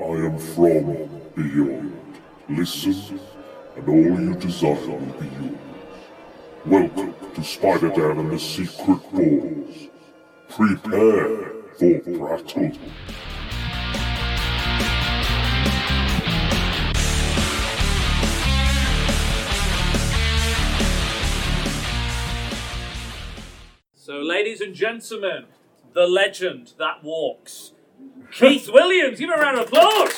I am from beyond. Listen, and all you desire will be yours. Welcome to Spider-Dan and the Secret Wars. Prepare for battle. So, ladies and gentlemen, the legend that walks, Keith Williams. Give him a round of applause.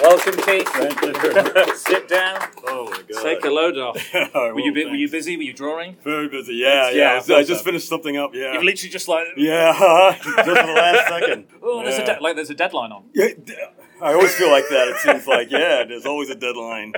Welcome, Keith. Sit down. Oh my god. Take a load off. Alright, Were you, bu- were you busy? Were you drawing? Very busy. Yeah, Yeah, yeah. I I, just so. finished something up. Yeah. You've literally just like, yeah, just at the last second. oh, there's a Yeah. de- like there's a deadline on. Yeah, d- I always feel like that. It seems like yeah, there's always a deadline.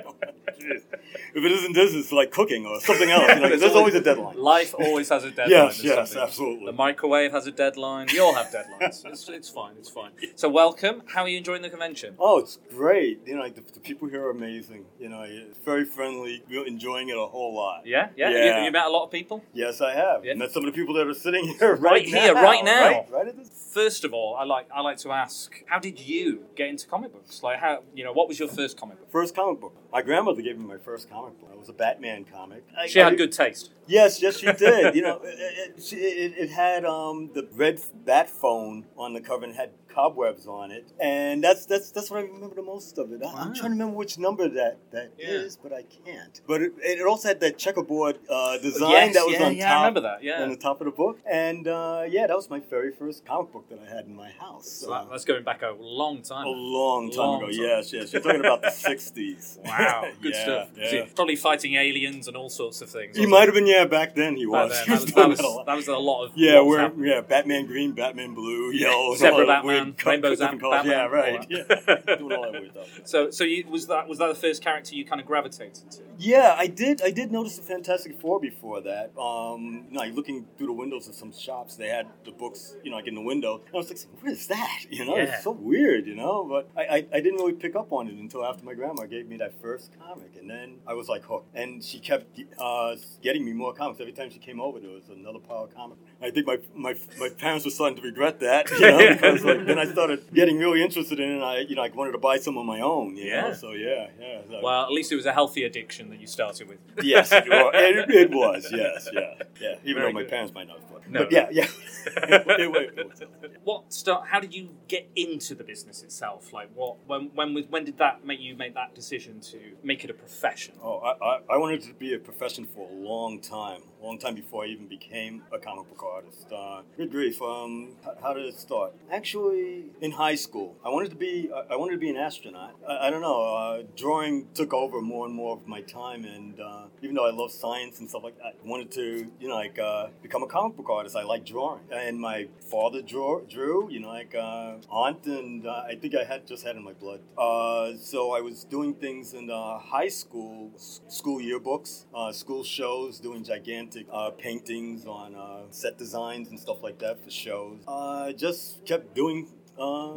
Jeez. if it isn't this, it's like cooking or something else. You know, there's, always a deadline. Life always has a deadline. Yes, yes, something. absolutely. The microwave has a deadline. We all have deadlines. it's, it's fine. It's fine. So, welcome. How are you enjoying the convention? Oh, it's great. You know, the, the people here are amazing. You know, very friendly. We're enjoying it a whole lot. Yeah, yeah. Have, you, Yeah. have you met a lot of people? Yes, I have. Yeah. Met some of the people that are sitting here Right right, here, now, right now. Right, right at this First of all, I like I like to ask, how did you get into comic books? Like, how you know, what was your first comic book? First comic book. My grandmother gave me my first comic book. It was a Batman comic. I- She had I- good taste. Yes, yes, she did. you know, it, it, it, it had um, the red bat phone on the cover and had cobwebs on it, and that's that's that's what I remember the most of it. I, I'm Wow. trying to remember which number that that is, Yeah. but I can't. But it, it also had that checkerboard uh, design Yes, that was yeah, on yeah, I top. remember that, yeah. on the top of the book, and uh, yeah, that was my very first comic book that I had in my house. So Uh, that's going back a long time. a long time Long ago. time. Yes, yes. You're talking about the '60s. Wow, good Yeah, stuff. yeah. See, Probably fighting aliens and all sorts of things. He might have been, yeah, back then he was. then, He that, was was, that, was, that a lot. that was a lot of Yeah, we're happening. yeah, Batman green, Batman blue, yellow, Zebra all that Batman, Rainbow different Zap- Yeah, Batman, all right. that. Yeah, doing all that. So, so you, was that was that the first character you kind of gravitated to? Yeah, I did. I did notice the Fantastic Four before that. Um, you know, like looking through the windows of some shops, they had the books, you know, like in the window. And I was like, "What is that?" You know, Yeah. it's so weird, you know. But I, I, I didn't really pick up on it until after my grandma gave me that first comic, and then I was like hooked. And she kept uh, getting me more comics every time she came over. There was another pile of comics. I think my my, my parents were starting to regret that, you know, because like, then I started getting really interested in it. And I, you know, I wanted to buy some of my own. You Yeah. Know? So yeah, yeah. So- Well, at least it was a healthy addiction that you started with. Yes, it was. It, it was. Yes, yeah, yeah. Even Very though my good. parents might not have thought. No, but yeah, yeah. It it. What start? How did you get into the business itself? Like, what? When? When? was- When did that make you make that decision to make it a profession? Oh, I, I, I wanted to be a profession for a long time, long time before I even became a comic book artist. Uh, good grief. Um, h- how did it start? Actually, in high school, I wanted to be. I I wanted to be an astronaut. I, I don't know. Uh, drawing took over more and more of my time, and uh, even though I love science and stuff like that, I wanted to, you know, like uh, become a comic book artist. I like drawing, and my father drew, drew you know, like uh, aunt, and uh, I think I had just had in my blood. Uh, so I was doing things in uh, high school, s- school yearbooks, uh, school shows, doing gigantic uh, paintings on uh, set designs and stuff like that for shows. Uh, I just kept doing uh,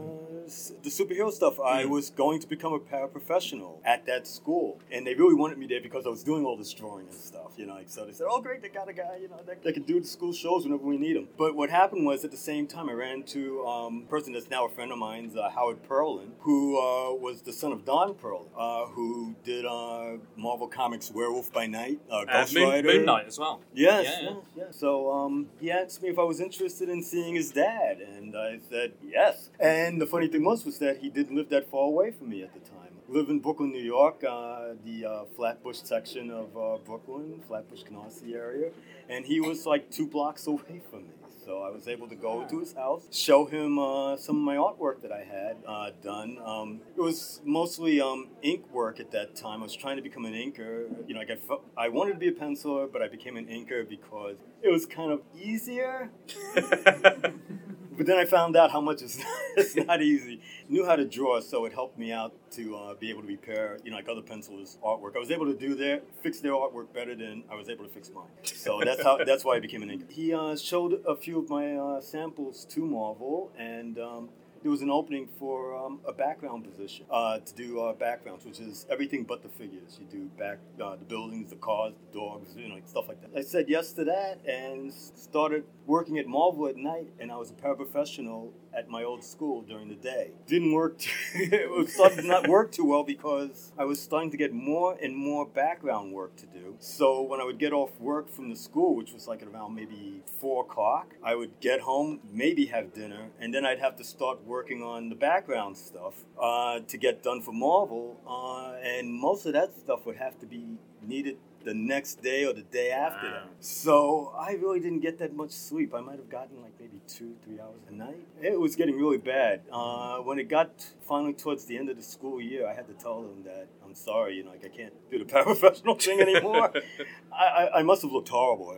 the superhero stuff. I was going to become a paraprofessional at that school, and they really wanted me there because I was doing all this drawing and stuff. You know, like, so they said, "Oh, great, they got a guy. You know, that, that can do the school shows whenever we need him." But what happened was, at the same time, I ran into um, a person that's now a friend of mine, uh, Howard Perlin, who uh, was the son of Don Perlin, uh, who did uh, Marvel Comics Werewolf by Night, uh, Ghost Moon, Rider, Moon Knight as well. Yes, yeah, yeah. yeah. So um, he asked me if I was interested in seeing his dad, and I said yes. And the funny thing was, was that he didn't live that far away from me at the time. Live in Brooklyn, New York, uh, the uh, Flatbush section of uh, Brooklyn, Flatbush, Canarsie area, and he was like two blocks away from me. So I was able to go to his house, show him uh, some of my artwork that I had uh, done. Um, it was mostly um, ink work at that time. I was trying to become an inker. You know, I, fe- I wanted to be a penciler, but I became an inker because it was kind of easier. But then I found out how much it's, it's not easy. Knew how to draw, so it helped me out to uh, be able to repair, you know, like other pencilers' artwork. I was able to do their fix their artwork better than I was able to fix mine. So that's how that's why I became an inker. He uh, showed a few of my uh, samples to Marvel, and um, there was an opening for um, a background position uh, to do uh, backgrounds, which is everything but the figures. You do back uh, the buildings, the cars, the dogs, you know, stuff like that. I said yes to that and started working at Marvel at night, and I was a paraprofessional at my old school during the day. Didn't work. Too, it was starting to not work too well because I was starting to get more and more background work to do. So when I would get off work from the school, which was like at around maybe four o'clock, I would get home, maybe have dinner, and then I'd have to start working on the background stuff uh, to get done for Marvel. Uh, and most of that stuff would have to be needed the next day or the day after Wow. that. So I really didn't get that much sleep. I might have gotten like two, three hours a night. It was getting really bad. Uh, when it got finally towards the end of the school year, I had to tell them that I'm sorry, you know, like I can't do the paraprofessional thing anymore. I, I, I must have looked horrible.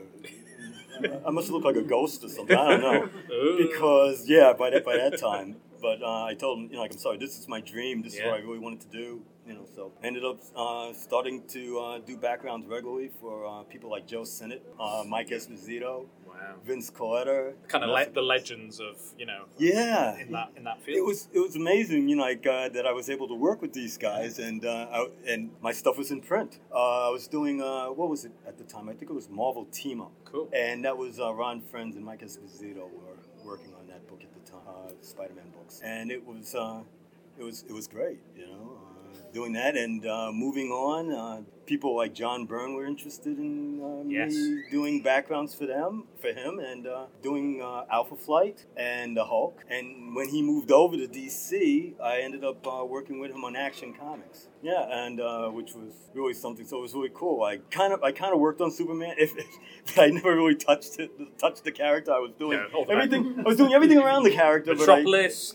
I, I must have looked like a ghost or something. I don't know because yeah, by that by that time. But uh, I told him, you know, like I'm sorry, this is my dream. This is what I really wanted to do. You know, so ended up uh, starting to uh, do backgrounds regularly for uh, people like Joe Sinnott, uh, Mike Esposito, wow. Vince Colletta. Kind of like the legends of you know yeah. in that in that field. It was it was amazing, you know, like uh, that I was able to work with these guys, and uh, I, and my stuff was in print. Uh, I was doing uh, what was it at the time? I think it was Marvel Team Up. cool. And that was uh, Ron Frenz and Mike Esposito were working on that book at the time, uh, Spider-Man books, and it was uh, it was it was great, you know, uh, doing that and uh, moving on. People like John Byrne were interested in uh, Yes. me doing backgrounds for them, for him, and uh, doing uh, Alpha Flight and the Hulk. And when he moved over to DC, I ended up uh, working with him on Action Comics. Yeah, and uh, which was really something. So it was really cool. I kind of, I kind of worked on Superman, if, but I never really touched it, touched the character. I was doing everything. I was doing everything around the character. but I-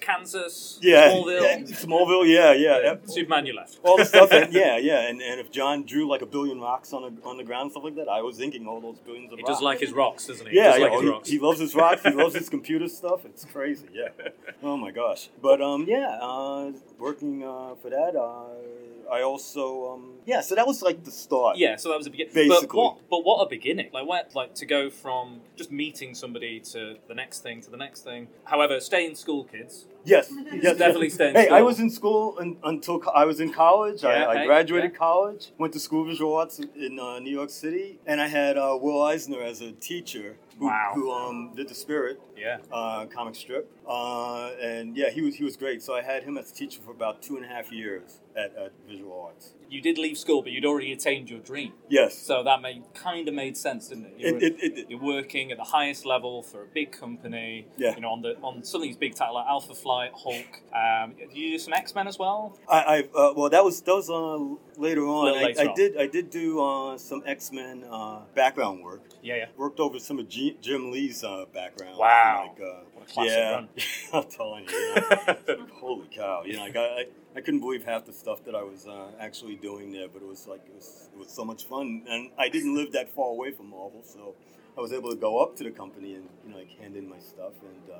Kansas, yeah, Smallville, yeah, Smallville. Yeah, yeah. yeah. Superman. You left. All the stuff, and, yeah, yeah, and, and if John drew like a billion rocks on the on the ground, stuff like that, I was thinking all those billions of He rocks. does like his rocks, doesn't he? He Yeah, does yeah. like his oh, rocks. he, he loves his rocks. He loves his computer stuff. It's crazy. Yeah. Oh my gosh. But um, yeah. Uh, working uh, for that. Uh, I also um, yeah. So that was like the start. Yeah, so that was a beginning. Basically. But what? But what a beginning! Like, what? Like to go from just meeting somebody to the next thing to the next thing. However, stay in school, kids. Yes. yes Definitely yes. stay in Hey, I was in school un, until co- I was in college. Yeah, I, I graduated yeah. college. Went to School of Visual Arts in uh, New York City, and I had uh, Will Eisner as a teacher. Who, Wow. Who um, did the Spirit. Yeah. uh, comic strip, uh, and yeah, he was he was great. So I had him as a teacher for about two and a half years at, at Visual Arts. You did leave school, but you'd already attained your dream. Yes, So that made kind of made sense, didn't it? You it, were- it, it, You're working at the highest level for a big company. Yeah. You know, on the on some of these big titles like Alpha Flight, Hulk. Um, did you do some X Men as well? I, I uh, well that was that was uh, later on. I, later I on. did I did do uh, some X Men uh, background work. Yeah, yeah. Worked over some of G- Jim Lee's uh, background. Wow. Like, uh, a classic yeah, run. I'm telling you. know, holy cow! You know, like I, I, I couldn't believe half the stuff that I was uh, actually doing there, but it was like it was, it was so much fun, and I didn't live that far away from Marvel, so I was able to go up to the company and you know like hand in my stuff and. Uh,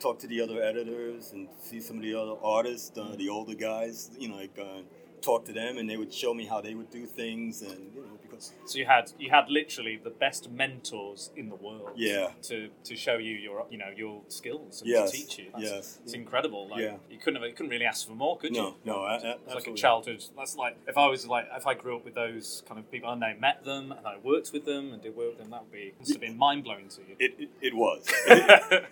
Talk to the other editors and see some of the other artists, uh, the older guys. You know, like uh, talk to them, and they would show me how they would do things, and you know, So you had you had literally the best mentors in the world. Yeah. To to show you your you know your skills and Yes, to teach you. That's, yes. It's incredible. Like Yeah. you couldn't have, you couldn't really ask for more, could you? no, no, I, I, It's like a childhood. That's like if I was like if I grew up with those kind of people and I met them and I worked with them and did work with them, that would be must have been mind blowing to you. It, it, it was.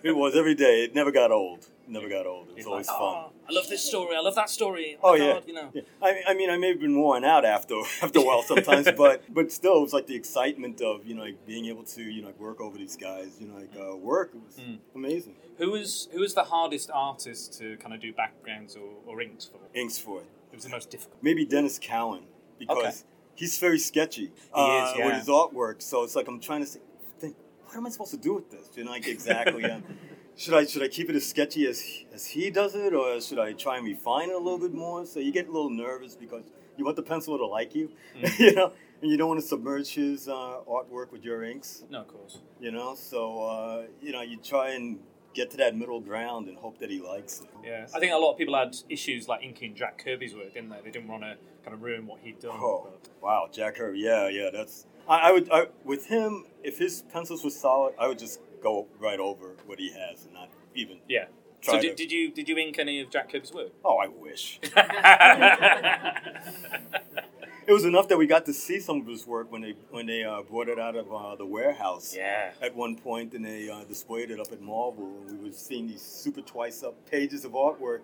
it was every day. It never got old. Never got old. It was always like, fun. "Oh, I love this story. I love that story. Oh my yeah. God," you know. Yeah. I, I mean, I may have been worn out after after a while sometimes, but but still, it was like the excitement of you know like being able to you know like work over these guys. You know, like uh, work it was Mm. amazing. Who was who was the hardest artist to kind of do backgrounds or, or inks for? Inks for it. It was the most difficult. Maybe Denys Cowan because he's very sketchy uh, is, yeah. with his artwork. So it's like I'm trying to say, think, what am I supposed to do with this? You know, like exactly. should I should I keep it as sketchy as as he does it, or should I try and refine it a little bit more? So you get a little nervous because you want the pencil to like you, Mm. you know, and you don't want to submerge his uh, artwork with your inks, No, of course. you know. So uh, you know, you try and get to that middle ground and hope that he likes it. Yeah, I think a lot of people had issues like inking Jack Kirby's work, didn't they? They didn't want to kind of ruin what he'd done. Oh but- wow, Jack Kirby. Yeah, yeah. That's I, I would I, with him. If his pencils were solid, I would just go right over what he has and not even. yeah. Try so did, to- did you did you ink any of Jack Kirby's work? Oh, I wish. it was enough that we got to see some of his work when they when they uh, brought it out of uh, the warehouse. Yeah. At one point, and they uh, displayed it up at Marvel, and we were seeing these super twice up pages of artwork.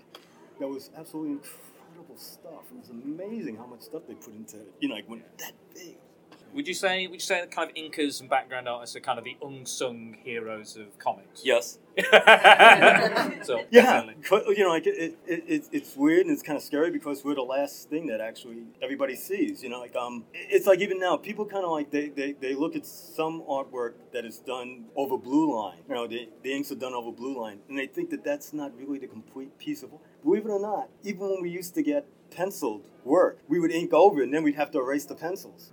That was absolutely incredible stuff. It was amazing how much stuff they put into it. You know, like when that big. Would you say would you say that kind of inkers and background artists are kind of the unsung heroes of comics? Yes. so Yeah, definitely. you know, like it, it, it, it's weird and it's kind of scary because we're the last thing that actually everybody sees. You know, like um, it's like even now people kind of like they, they, they look at some artwork that is done over blue line. You know, the, the inks are done over blue line, and they think that that's not really the complete piece of. Believe it or not, even when we used to get penciled work, we would ink over and then we'd have to erase the pencils.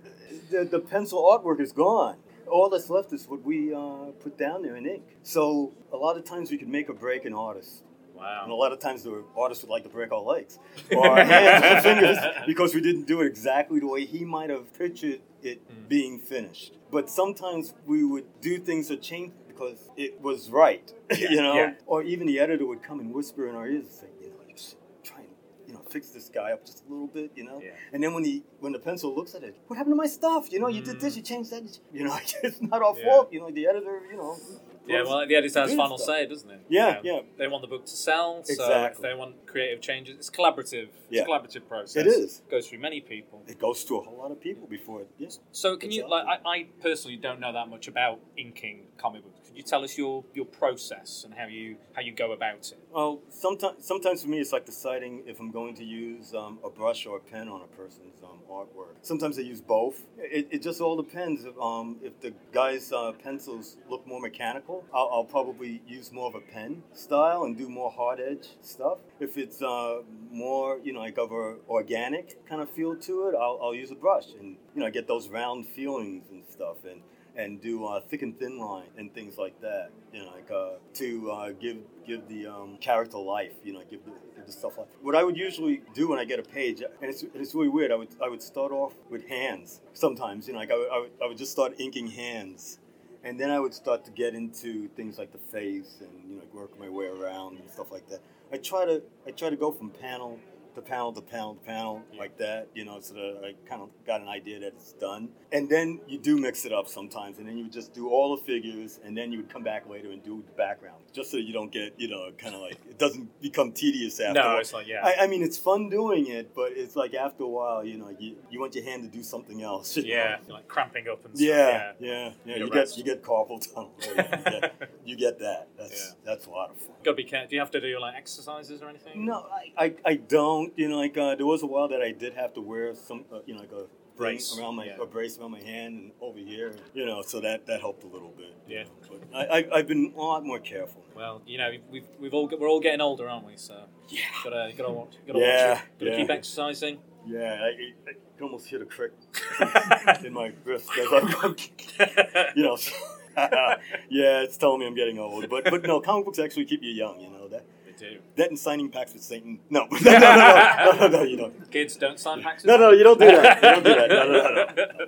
The, the pencil artwork is gone all that's left is what we uh, put down there in ink. So a lot of times we could make or break an artist. Wow. And a lot of times the artist would like to break our legs or our hands or fingers because we didn't do it exactly the way he might have pictured it Mm. being finished. But sometimes we would do things or change because it was right, you know? yeah. Or even the editor would come and whisper in our ears and say, you know, you should try and, you know, fix this guy up just a little bit, you know? Yeah. And then when he when the pencil looks at it, what happened to my stuff? You know, you did this, you changed that. You know, it's not our Mm. Yeah. fault. You know, the editor, you know. Yeah, well, the editor has final stuff. say, doesn't it? Yeah, You know, yeah. They want the book to sell, so if they want creative changes, it's collaborative. Yeah. It's a collaborative process. It is. It goes through many people. It goes to a whole lot of people before it. Yes. So, can you like? I, I personally don't know that much about inking comic books. You tell us your your process and how you how you go about it? Well, sometimes sometimes for me it's like deciding if I'm going to use um, a brush or a pen on a person's um, artwork. Sometimes I use both. It, it just all depends. If, um, if the guy's uh, pencils look more mechanical, I'll, I'll probably use more of a pen style and do more hard edge stuff. If it's uh, more, you know, like of a organic kind of feel to it, I'll, I'll use a brush and you know get those round feelings and stuff and and do uh, thick and thin line and things like that. You know, like uh, to uh, give give the um, character life. You know, give the, give the stuff life. What I would usually do when I get a page, and it's, it's really weird. I would I would start off with hands sometimes. You know, like I would, I would, I would just start inking hands. And then I would start to get into things like the face and you know work my way around and stuff like that. I try to I try to go from panel to panel to panel to panel like that, you know, so that I kind of got an idea that it's done. And then you do mix it up sometimes, and then you would just do all the figures, and then you would come back later and do the background, just so you don't get, you know, kind of like it doesn't become tedious after. No, it's like yeah. I, I mean, it's fun doing it, but it's like after a while, you know, you, you want your hand to do something else. yeah, like cramping up and stuff. Yeah, yeah, yeah. Your You get you get carpal tunnel. Yeah, you, get, you get that. That's Yeah. that's a lot of fun. Got to be careful. Do you have to do like exercises or anything? No, I, I, I don't. You know, like uh, there was a while that I did have to wear some, uh, you know, like a Brace, around my yeah. a brace around my hand and over here. You know, so that that helped a little bit. Yeah. know. But I, I I've been a lot more careful. Well, you know, we've, we've all we're all getting older, aren't we? So Yeah. gotta gotta watch, gotta Yeah, watch it. Gotta yeah. keep exercising. Yeah, I, I, I almost hit a crick in my wrist as I'm, you know. so- yeah, it's telling me I'm getting old. But but no, comic books actually keep you young. You know do. That and signing packs with Satan. No, no, no, no, no, no, no, you don't. Kids don't sign packs. No, no, you don't do that. You don't do that. No, no, no,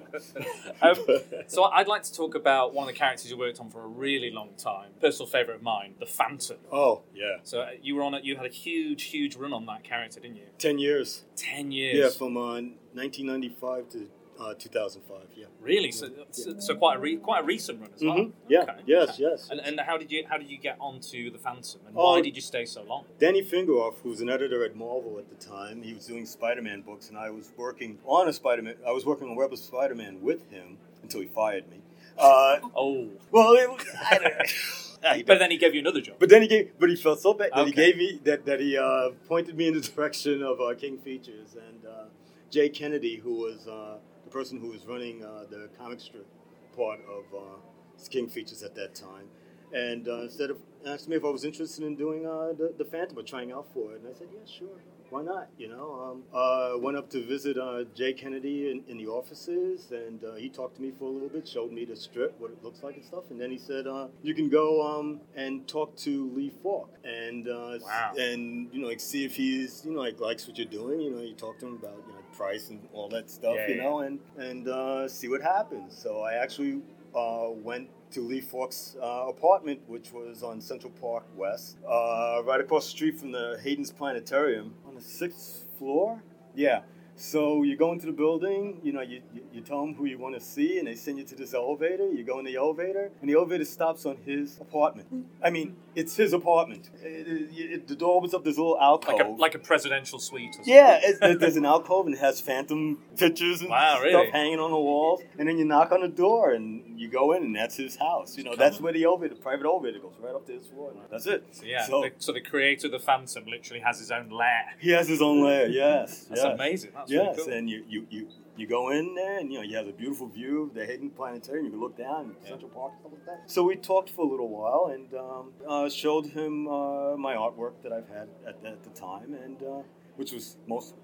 no. um, so I'd like to talk about one of the characters you worked on for a really long time. Personal favourite of mine, the Phantom. Oh, yeah. So uh, you were on it. You had a huge, huge run on that character, didn't you? Ten years. Ten years. Yeah, from uh, 1995 to uh, 2005. Yeah. really. So, so, so quite a re- quite a recent run as well. Mhm. Yeah. Okay, Yes. okay. Yes. And, and how did you how did you get onto the Phantom, and why did you stay so long? Danny Fingeroth, who was an editor at Marvel at the time, he was doing Spider-Man books, and I was working on a Spider-Man. I was working on Web of Spider-Man with him until he fired me. Uh, Oh, well, it, I don't, but then he gave you another job. But then he gave, but he felt so bad that he gave me that that he uh, pointed me in the direction of uh, King Features and uh, Jay Kennedy, who was uh, the person who was running uh, the comic strip part of uh, King Features at that time. And uh, instead of asked me if I was interested in doing uh, the, the Phantom or trying out for it, and I said, yeah, sure, why not? You know, um, uh, went up to visit uh, Jay Kennedy in, in the offices, and uh, he talked to me for a little bit, showed me the strip, what it looks like and stuff, and then he said, uh, you can go um, and talk to Lee Falk, and uh, Wow. and you know, like see if he's you know like likes what you're doing. You know, you talk to him about you know price and all that stuff. Yeah, you yeah. know, and and uh, see what happens. So I actually uh, went to Lee Falk's uh, apartment, which was on Central Park West, uh, right across the street from the Hayden's Planetarium on the sixth floor. Yeah. So you go into the building, you know, you, you, tell them who you want to see, and they send you to this elevator. You go in the elevator, and the elevator stops on his apartment. I mean, it's his apartment. It- it- it- the door opens up this little alcove. Like a like a presidential suite. Or something. Yeah, it, there's an alcove and it has phantom pictures and Wow, stuff hanging on the walls. And then you knock on the door and you go in and that's his house. You know, that's where the elevator, the private elevator goes right up to his floor. That's it. So yeah, So the, so the creator of the Phantom literally has his own lair. he has his own lair. Yes, That's yes. amazing. That's yes, really cool. and you, you, you, you go in there and you know you have a beautiful view of the Hayden Planetarium. You can look down Yeah. Central Park and stuff like that. So we talked for a little while and um, uh, showed him uh, my artwork that I've had at, at the time, and uh, which was most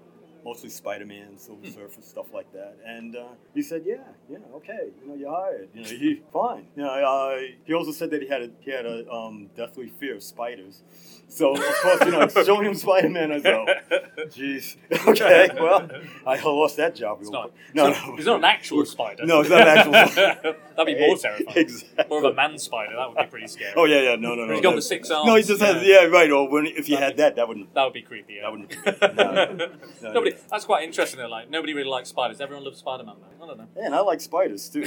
mostly Spider-Man, Silver Surfer, stuff like that. And uh, he said, "Yeah, yeah, okay, you know, you're hired. You know, he fine. You know, uh, he also said that he had a he had a um, deathly fear of spiders. So of course, you know, showing him Spider-Man, I go, jeez, okay, well, I lost that job. It's not. No, it's, no, not, it's not an actual spider. No, it's not an actual spider. That'd be more terrifying. Exactly. More of a man spider. That would be pretty scary. Oh yeah, yeah, no, no, no. He's got the six arms. No, he just has yeah, right. Or when if you had that, that wouldn't. That would be creepy. Yeah. That wouldn't. No, no, nobody. no. That's quite interesting. Though. Like nobody really likes spiders. Everyone loves Spider Man. I don't know. Man, I like spiders too.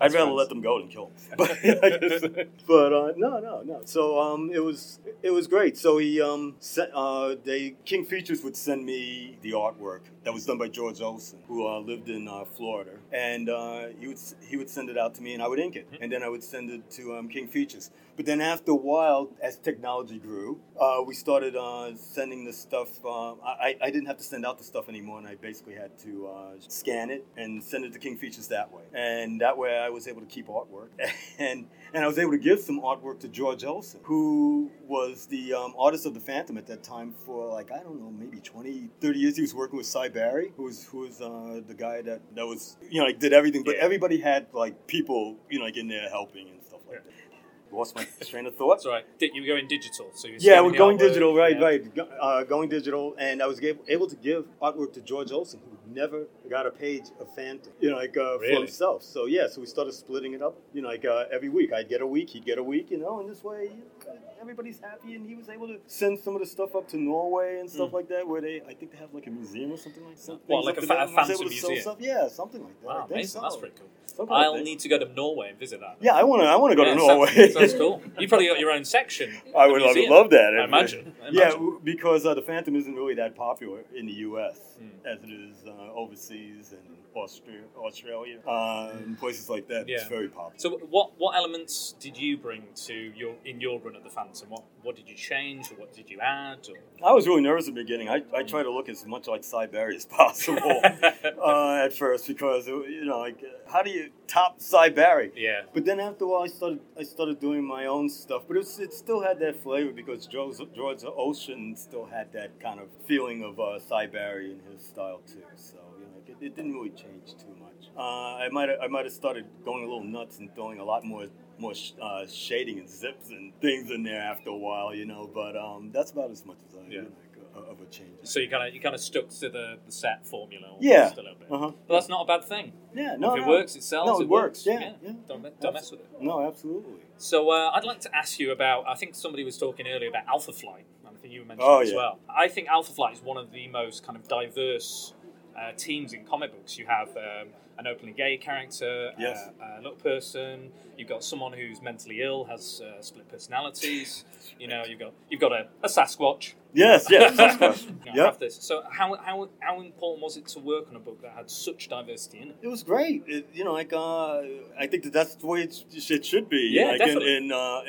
I'd rather let them go than kill them. But, but uh, no, no, no. So um, it was it was great. So he um, sent, uh, they King Features would send me the artwork that was done by George Olesen, who uh, lived in uh, Florida, and uh, he would he would send it out to me, and I would ink it, and then I would send it to um, King Features. But then after a while, as technology grew, uh, we started uh, sending the stuff. Uh, I, I didn't have to send out the stuff anymore, and I basically had to uh, scan it and send it to King Features that way. And that way, I was able to keep artwork, and and I was able to give some artwork to George Olesen, who was the um, artist of the Phantom at that time for like I don't know, maybe 20, 30 years. He was working with Sy Barry, who was who was uh, the guy that that was you know like did everything, but Yeah. everybody had like people you know like in there helping and stuff like Yeah. that. Lost my train of thought. That's all right. You were going digital, so Yeah, we're going artwork, digital, right, yeah. right. Uh, going digital, and I was able, able to give artwork to George Olesen, who never got a page of Phantom, you know, like uh, for himself. So yeah, so we started splitting it up, you know, like uh, every week. I'd get a week, he'd get a week, you know, and this way everybody's happy. And he was able to send some of the stuff up to Norway and stuff Mm. like that, where they, I think they have like a museum or something like that. What, like a fa- a Phantom museum? Yeah, something like that. I Wow, think amazing. so. That's pretty cool. Something like I'll that. need to go to Norway and visit that. Yeah, I want to. I want to go Yeah, to Norway. Sounds cool. You probably got your own section. I would, I would museum. love that. I imagine. I Yeah, imagine. w- because uh, the Phantom isn't really that popular in the U.S. Mm. as it is uh, overseas and Austria, Australia, uh, and places like that. It's very popular. So, what what elements did you bring to your in your run at the Phantom? What what did you change, or what did you add? Or... I was really nervous at the beginning. I, I tried to look as much like Sy as possible uh, at first because uh, you know, like, uh, how do you top Sy yeah, But then after a while, I started I started doing my own stuff, but it, was, it still had that flavor because George, George Olesen still had that kind of feeling of uh, Sy in his style too. So you know, it, it didn't really change too much. Uh, I might I might have started going a little nuts and throwing a lot more more sh- uh, shading and zips and things in there after a while, you know. But um, that's about as much as I Yeah. like, uh, of a change. so you kind of you kind of stuck to the, the set formula. Yeah. a little bit. Uh huh. But that's not a bad thing. Yeah. No. if it no. works, it sells. No, it works. Yeah, Yeah, yeah. Don't don't mess with it. No, absolutely. So uh, I'd like to ask you about. I think somebody was talking earlier about Alpha Flight. and I think you mentioned Oh, it as yeah. well. I think Alpha Flight is one of the most kind of diverse uh, teams in comic books. You have um, an openly gay character, Yes. uh, a little person. You've got someone who's mentally ill, has uh, split personalities. You know, you've got you've got a, a Sasquatch. Yes. Yes. You know, Yep. this. So how, how how important was it to work on a book that had such diversity in it? It was great. It, you know, like uh, I think that that's the way it, it should be. Yeah, like definitely. In in, uh,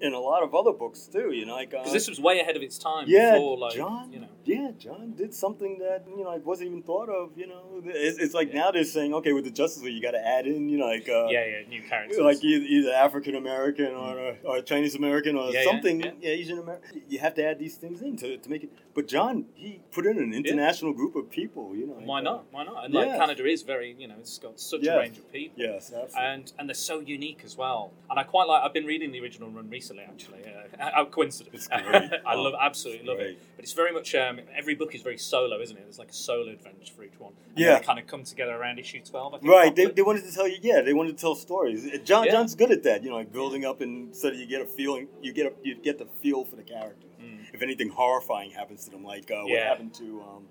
in in a lot of other books too. You know, like uh, Because this was way ahead of its time. yeah, before, like, John. You know. Yeah, John did something that you know I wasn't even thought of. You know, it's, it's like Yeah. now they're saying, okay, with the Justice League, you got to add in, you know, like uh, yeah, yeah, new characters. like either, either African American or, or Chinese American or Yeah, something, yeah. yeah, Asian American. You have to add these things in to, to make it. But John, he put in an international group of people. You know, Why uh, not? Why not? And like Canada is very, you know, it's got such a range of people. Yes, absolutely. And and they're so unique as well. And I quite like. I've been reading the original run recently, actually. Uh, coincidence. It's. I Oh, love, absolutely love it. But it's very much. Um, every book is very solo, isn't it? There's like a solo adventure for each one. And Yeah. They kind of come together around issue twelve. I think, Right, they, they wanted to tell you. Yeah, they wanted to tell stories. John Yeah. John's good at that. You know, like building up and so that you get a feeling. You get a you get the feel for the character. Mm. If anything horrifying happens to them, like uh, what Yeah. happened to um,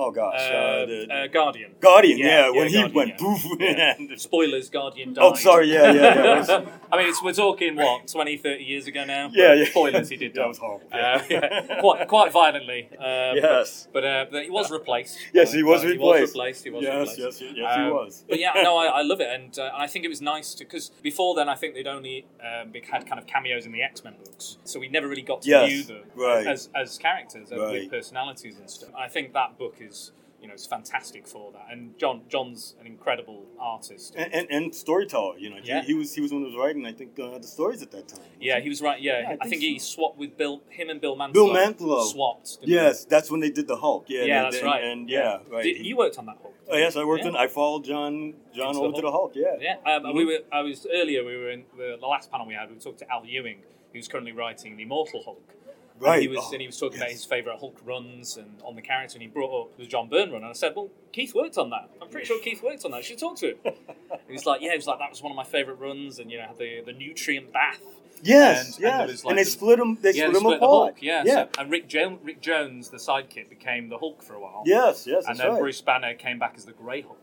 Oh gosh, Uh, uh, the- uh, Guardian. Guardian. yeah, Yeah, when he Guardian, went yeah. poof. Yeah. Spoilers, Guardian died. oh, sorry. Yeah, yeah, yeah. I mean, it's, we're talking, what, 20, 30 years ago now? Yeah, yeah. Spoilers, he did die. That was horrible. Uh, yeah, quite, quite violently. Uh, Yes. But, uh, but he was replaced. Yes, he was Uh, replaced. He was replaced. He was yes, replaced. yes, yes, yes, he Um, was. But yeah, no, I, I love it, and uh, I think it was nice to because before then I think they'd only um, had kind of cameos in the X Men books, so we never really got to Yes, view them right. as as characters uh, with Right. personalities and stuff. I think that book is you know it's fantastic for that, and John John's an incredible artist. And, and, and storyteller, you know, he, Yeah. he was he was one who was writing, I think, uh, the stories at that time. yeah, he was right. Yeah, Yeah, I I, think think he swapped with Bill. Him and Bill Mantlo. Bill Mantlo. swapped. didn't Yes, that's when they did the Hulk. Yeah. Yeah, and- that's and- right. And yeah, right. Did, you worked on that Hulk. oh, yes, I worked Yeah. on. I followed John John Into the over to the Hulk. Yeah. Yeah, um, Mhm. we were. I was earlier. We were in the, the last panel we had. We talked to Al Ewing, who's currently writing the Immortal Hulk. Right. And he was, Oh, and he was talking about his favourite Hulk runs and on the character, and he brought up the John Byrne run, and I said, "Well, Keith worked on that. I'm pretty sure Keith worked on that. You should talk to him." he was like, "Yeah." He was like, "That was one of my favourite runs, and you know, had the the nutrient bath." Yes, And- and yes. And, was, like, they the- split him. They yeah, split they him split the apart. Hulk. Yeah, yeah. So, and Rick, jo- Rick Jones, the sidekick, became the Hulk for a while. yes, yes. and That's then right. Bruce Banner came back as the Grey Hulk.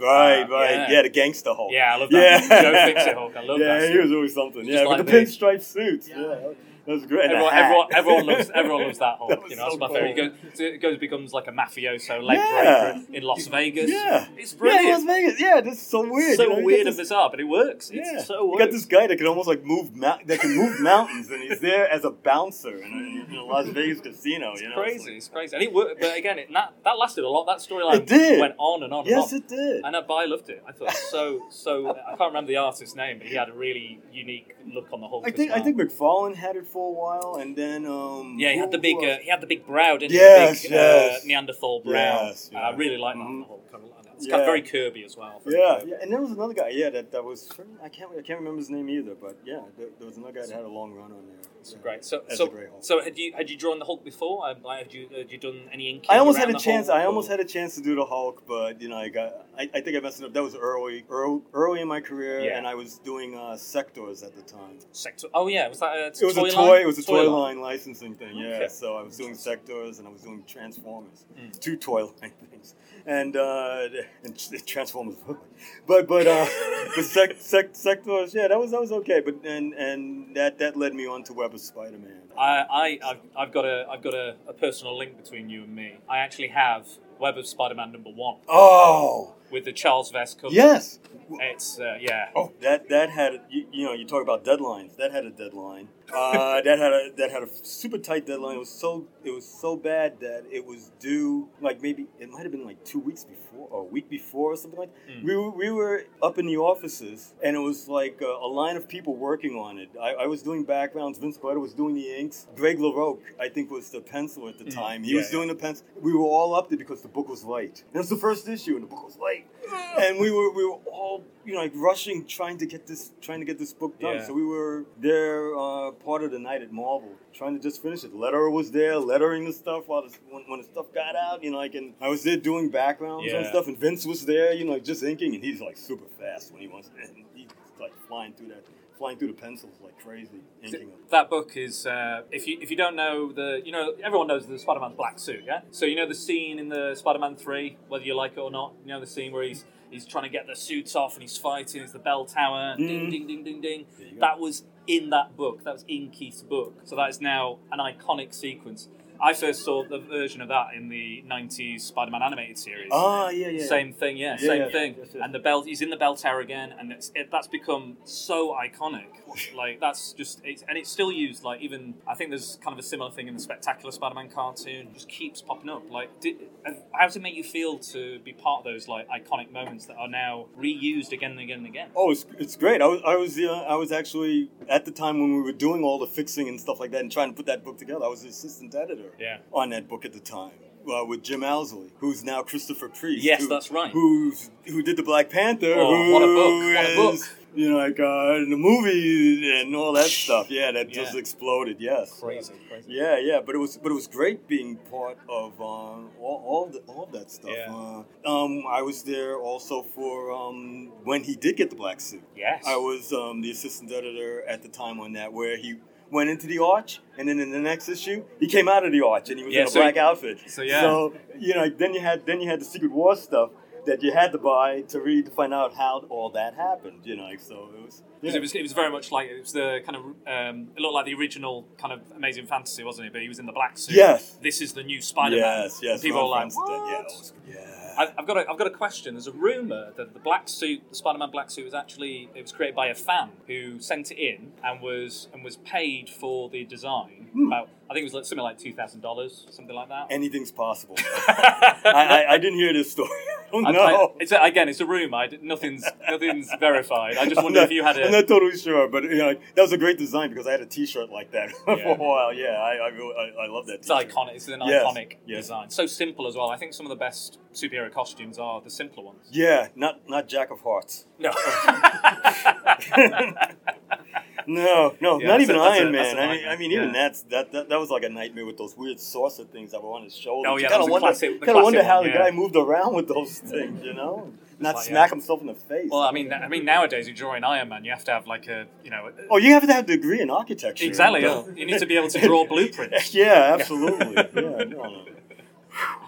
Right, Uh, right. yeah. Yeah. the gangster Hulk. Yeah, I love that. Yeah. Joe Fixit Hulk. I love yeah, that. he was always something. Just Yeah, like with the me. pinstripe suits. Yeah, that was great. Everyone, everyone, everyone loves everyone loves that Hulk. That you know, that's so my favorite. He goes, it goes becomes like a mafioso leg Yeah. breaker in Las Vegas. Yeah, it's Yeah, brilliant. Las Vegas. Yeah, this is so weird. so you know, weird got and this- bizarre, but it works. Yeah, It's so you got this guy that can almost like move mou- that can move mountains, and he's there as a bouncer in a, in a Las Vegas casino. You know, crazy. It's crazy, and it worked. But again, it, that that lasted a lot. That storyline did. went on and on. Yes, and on. it did. And I, but I loved it. I thought so so. I can't remember the artist's name, but he had a really unique look on the Hulk. I as think I think McFarlane had it for a while, and then um. Yeah, he had the big uh, he had the big brow, didn't Yes, he? The big yes. uh, Neanderthal brow. Yes, Uh, I really like that. Mhm. on the Hulk. Like that. It's Yeah. got very Kirby as well. Yeah, Kirby. yeah, and there was another guy. Yeah, that, that was I can't I can't remember his name either, but yeah, there, there was another guy that had a long run on there. It's Yeah. great. So, so, a Grey Hulk. so had you had you drawn the Hulk before? Um, like, had you had you done any inking? I almost had a chance. Hulk, I almost or- had a chance to do the Hulk, but you know, I got. I, I think I messed it up. That was early, early, early in my career, Yeah. and I was doing uh, Sectaurs at the time. sector. Oh yeah, was that a It was toy a toy. line? It was a toy, line. line licensing thing. Yeah. Okay. So I was doing Sectaurs, and I was doing Transformers, Mm. two toy line things, and uh, and Transformers. but but uh, the sec, sec, Sectaurs. Yeah, that was that was okay. But and and that that led me on to Web of Spider Man. I, I I've, I've got a I've got a, a personal link between you and me. I actually have Web of Spider-Man number one Oh with the Charles Vess yes. It's uh, yeah. Oh, that that had you, you know you talk about deadlines. That had a deadline. Uh, that had a that had a super tight deadline. It was so it was so bad that it was due like maybe it might have been like two weeks before or a week before or something like. Mm. We were we were up in the offices and it was like a, a line of people working on it. I, I was doing backgrounds. Vince Carter was doing the inks. Greg LaRocque I think was the pencil at the Mm. time. He Yeah, was yeah. doing the pencil. We were all up there because the book was late. It was the first issue and the book was late and we were we were all you know like rushing trying to get this trying to get this book done. Yeah. So we were there uh, part of the night at Marvel trying to just finish it. Letterer was there lettering the stuff while the, when, when the stuff got out. You know, like and I was there doing backgrounds and stuff, and Vince was there. You know, like just inking, and he's like super fast when he wants to. And he's like flying through that. Flying through the pencils like crazy, inking them. That book is uh, if you if you don't know the you know everyone knows the Spider-Man's black suit, yeah. So you know the scene in the Spider-Man three, whether you like it or not. You know the scene where he's he's trying to get the suits off and he's fighting. It's the bell tower. Ding Mhm. ding ding ding ding. Go. That was in that book. That was in Keith's book. So that is now an iconic sequence. I first saw the version of that in the '90s Spider-Man animated series. Ah, yeah, yeah. Same thing, yeah, Yeah, same yeah, thing. yes, yes. And the bell, he's in the bell tower again, and it's, it, that's become so iconic. Like that's just, it's, and it's still used. Like even, I think there's kind of a similar thing in the Spectacular Spider-Man cartoon. It just keeps popping up. Like, did, how does it make you feel to be part of those like iconic moments that are now reused again and again and again? Oh, it's, it's great. I was I was uh, I was actually at the time when we were doing all the fixing and stuff like that and trying to put that book together. I was the assistant editor Yeah. on that book at the time. Uh, with Jim Owsley, who's now Christopher Priest. Yes, who- that's right. Who's who did the Black Panther? Oh, what a book, what a book. is, You know, like uh, in the movie and all that stuff. Yeah, that just exploded. Yes. Crazy, crazy. Yeah, yeah, but it was but it was great being part of uh, all all, the, all of that stuff. Yeah. Uh, um, I was there also for um, when he did get the black suit. Yes. I was um, the assistant editor at the time on that, where he went into the arch, and then in the next issue, he came out of the arch and he was Yeah, in a so black he- outfit. so yeah. So you know, then you had then you had the Secret War stuff that you had to buy to read to find out how all that happened. You know, so it was. Because it was, it was very much like it was the kind of um, it looked like the original kind of Amazing Fantasy, wasn't it? But he was in the black suit. Yes. This is the new Spider-Man. Yes, yes. And people are like, did. Yeah, was- yeah. I- I've got a, I've got a question. There's a rumor that the black suit, the Spider-Man black suit, was actually it was created by a fan who sent it in and was and was paid for the design. Hmm. About I think it was like something like two thousand dollars, something like that. Anything's possible. I, I, I didn't hear this story. Oh, I don't I- it's a, again, it's a rumor. Nothing's nothing's verified. I just wonder not- if you had it. I'm not totally sure, but you know, that was a great design because I had a T-shirt like that for Yeah. a while. Yeah, I I, really, I, I love that. It's T-shirt. iconic. It's an Yes, iconic yes. design. So simple as well. I think some of the best superhero costumes are the simpler ones. Yeah, not not Jack of Hearts. No. No, no, Yeah, not even a- that's a- Iron Man. a I mean. I mean, even Yeah. that's that, that that was like a nightmare with those weird saucer things that were on his shoulder. Oh, yeah, was a wonder, classic- kinda wonder how one, the guy moved around with those things, you know, not like, smack yeah. himself in the face. well, I mean, I mean, nowadays you draw an Iron Man, you have to have like a, you know, oh, you have to have a degree in architecture. exactly. Yeah. You need to be able to draw blueprints. yeah, absolutely. yeah, no, no.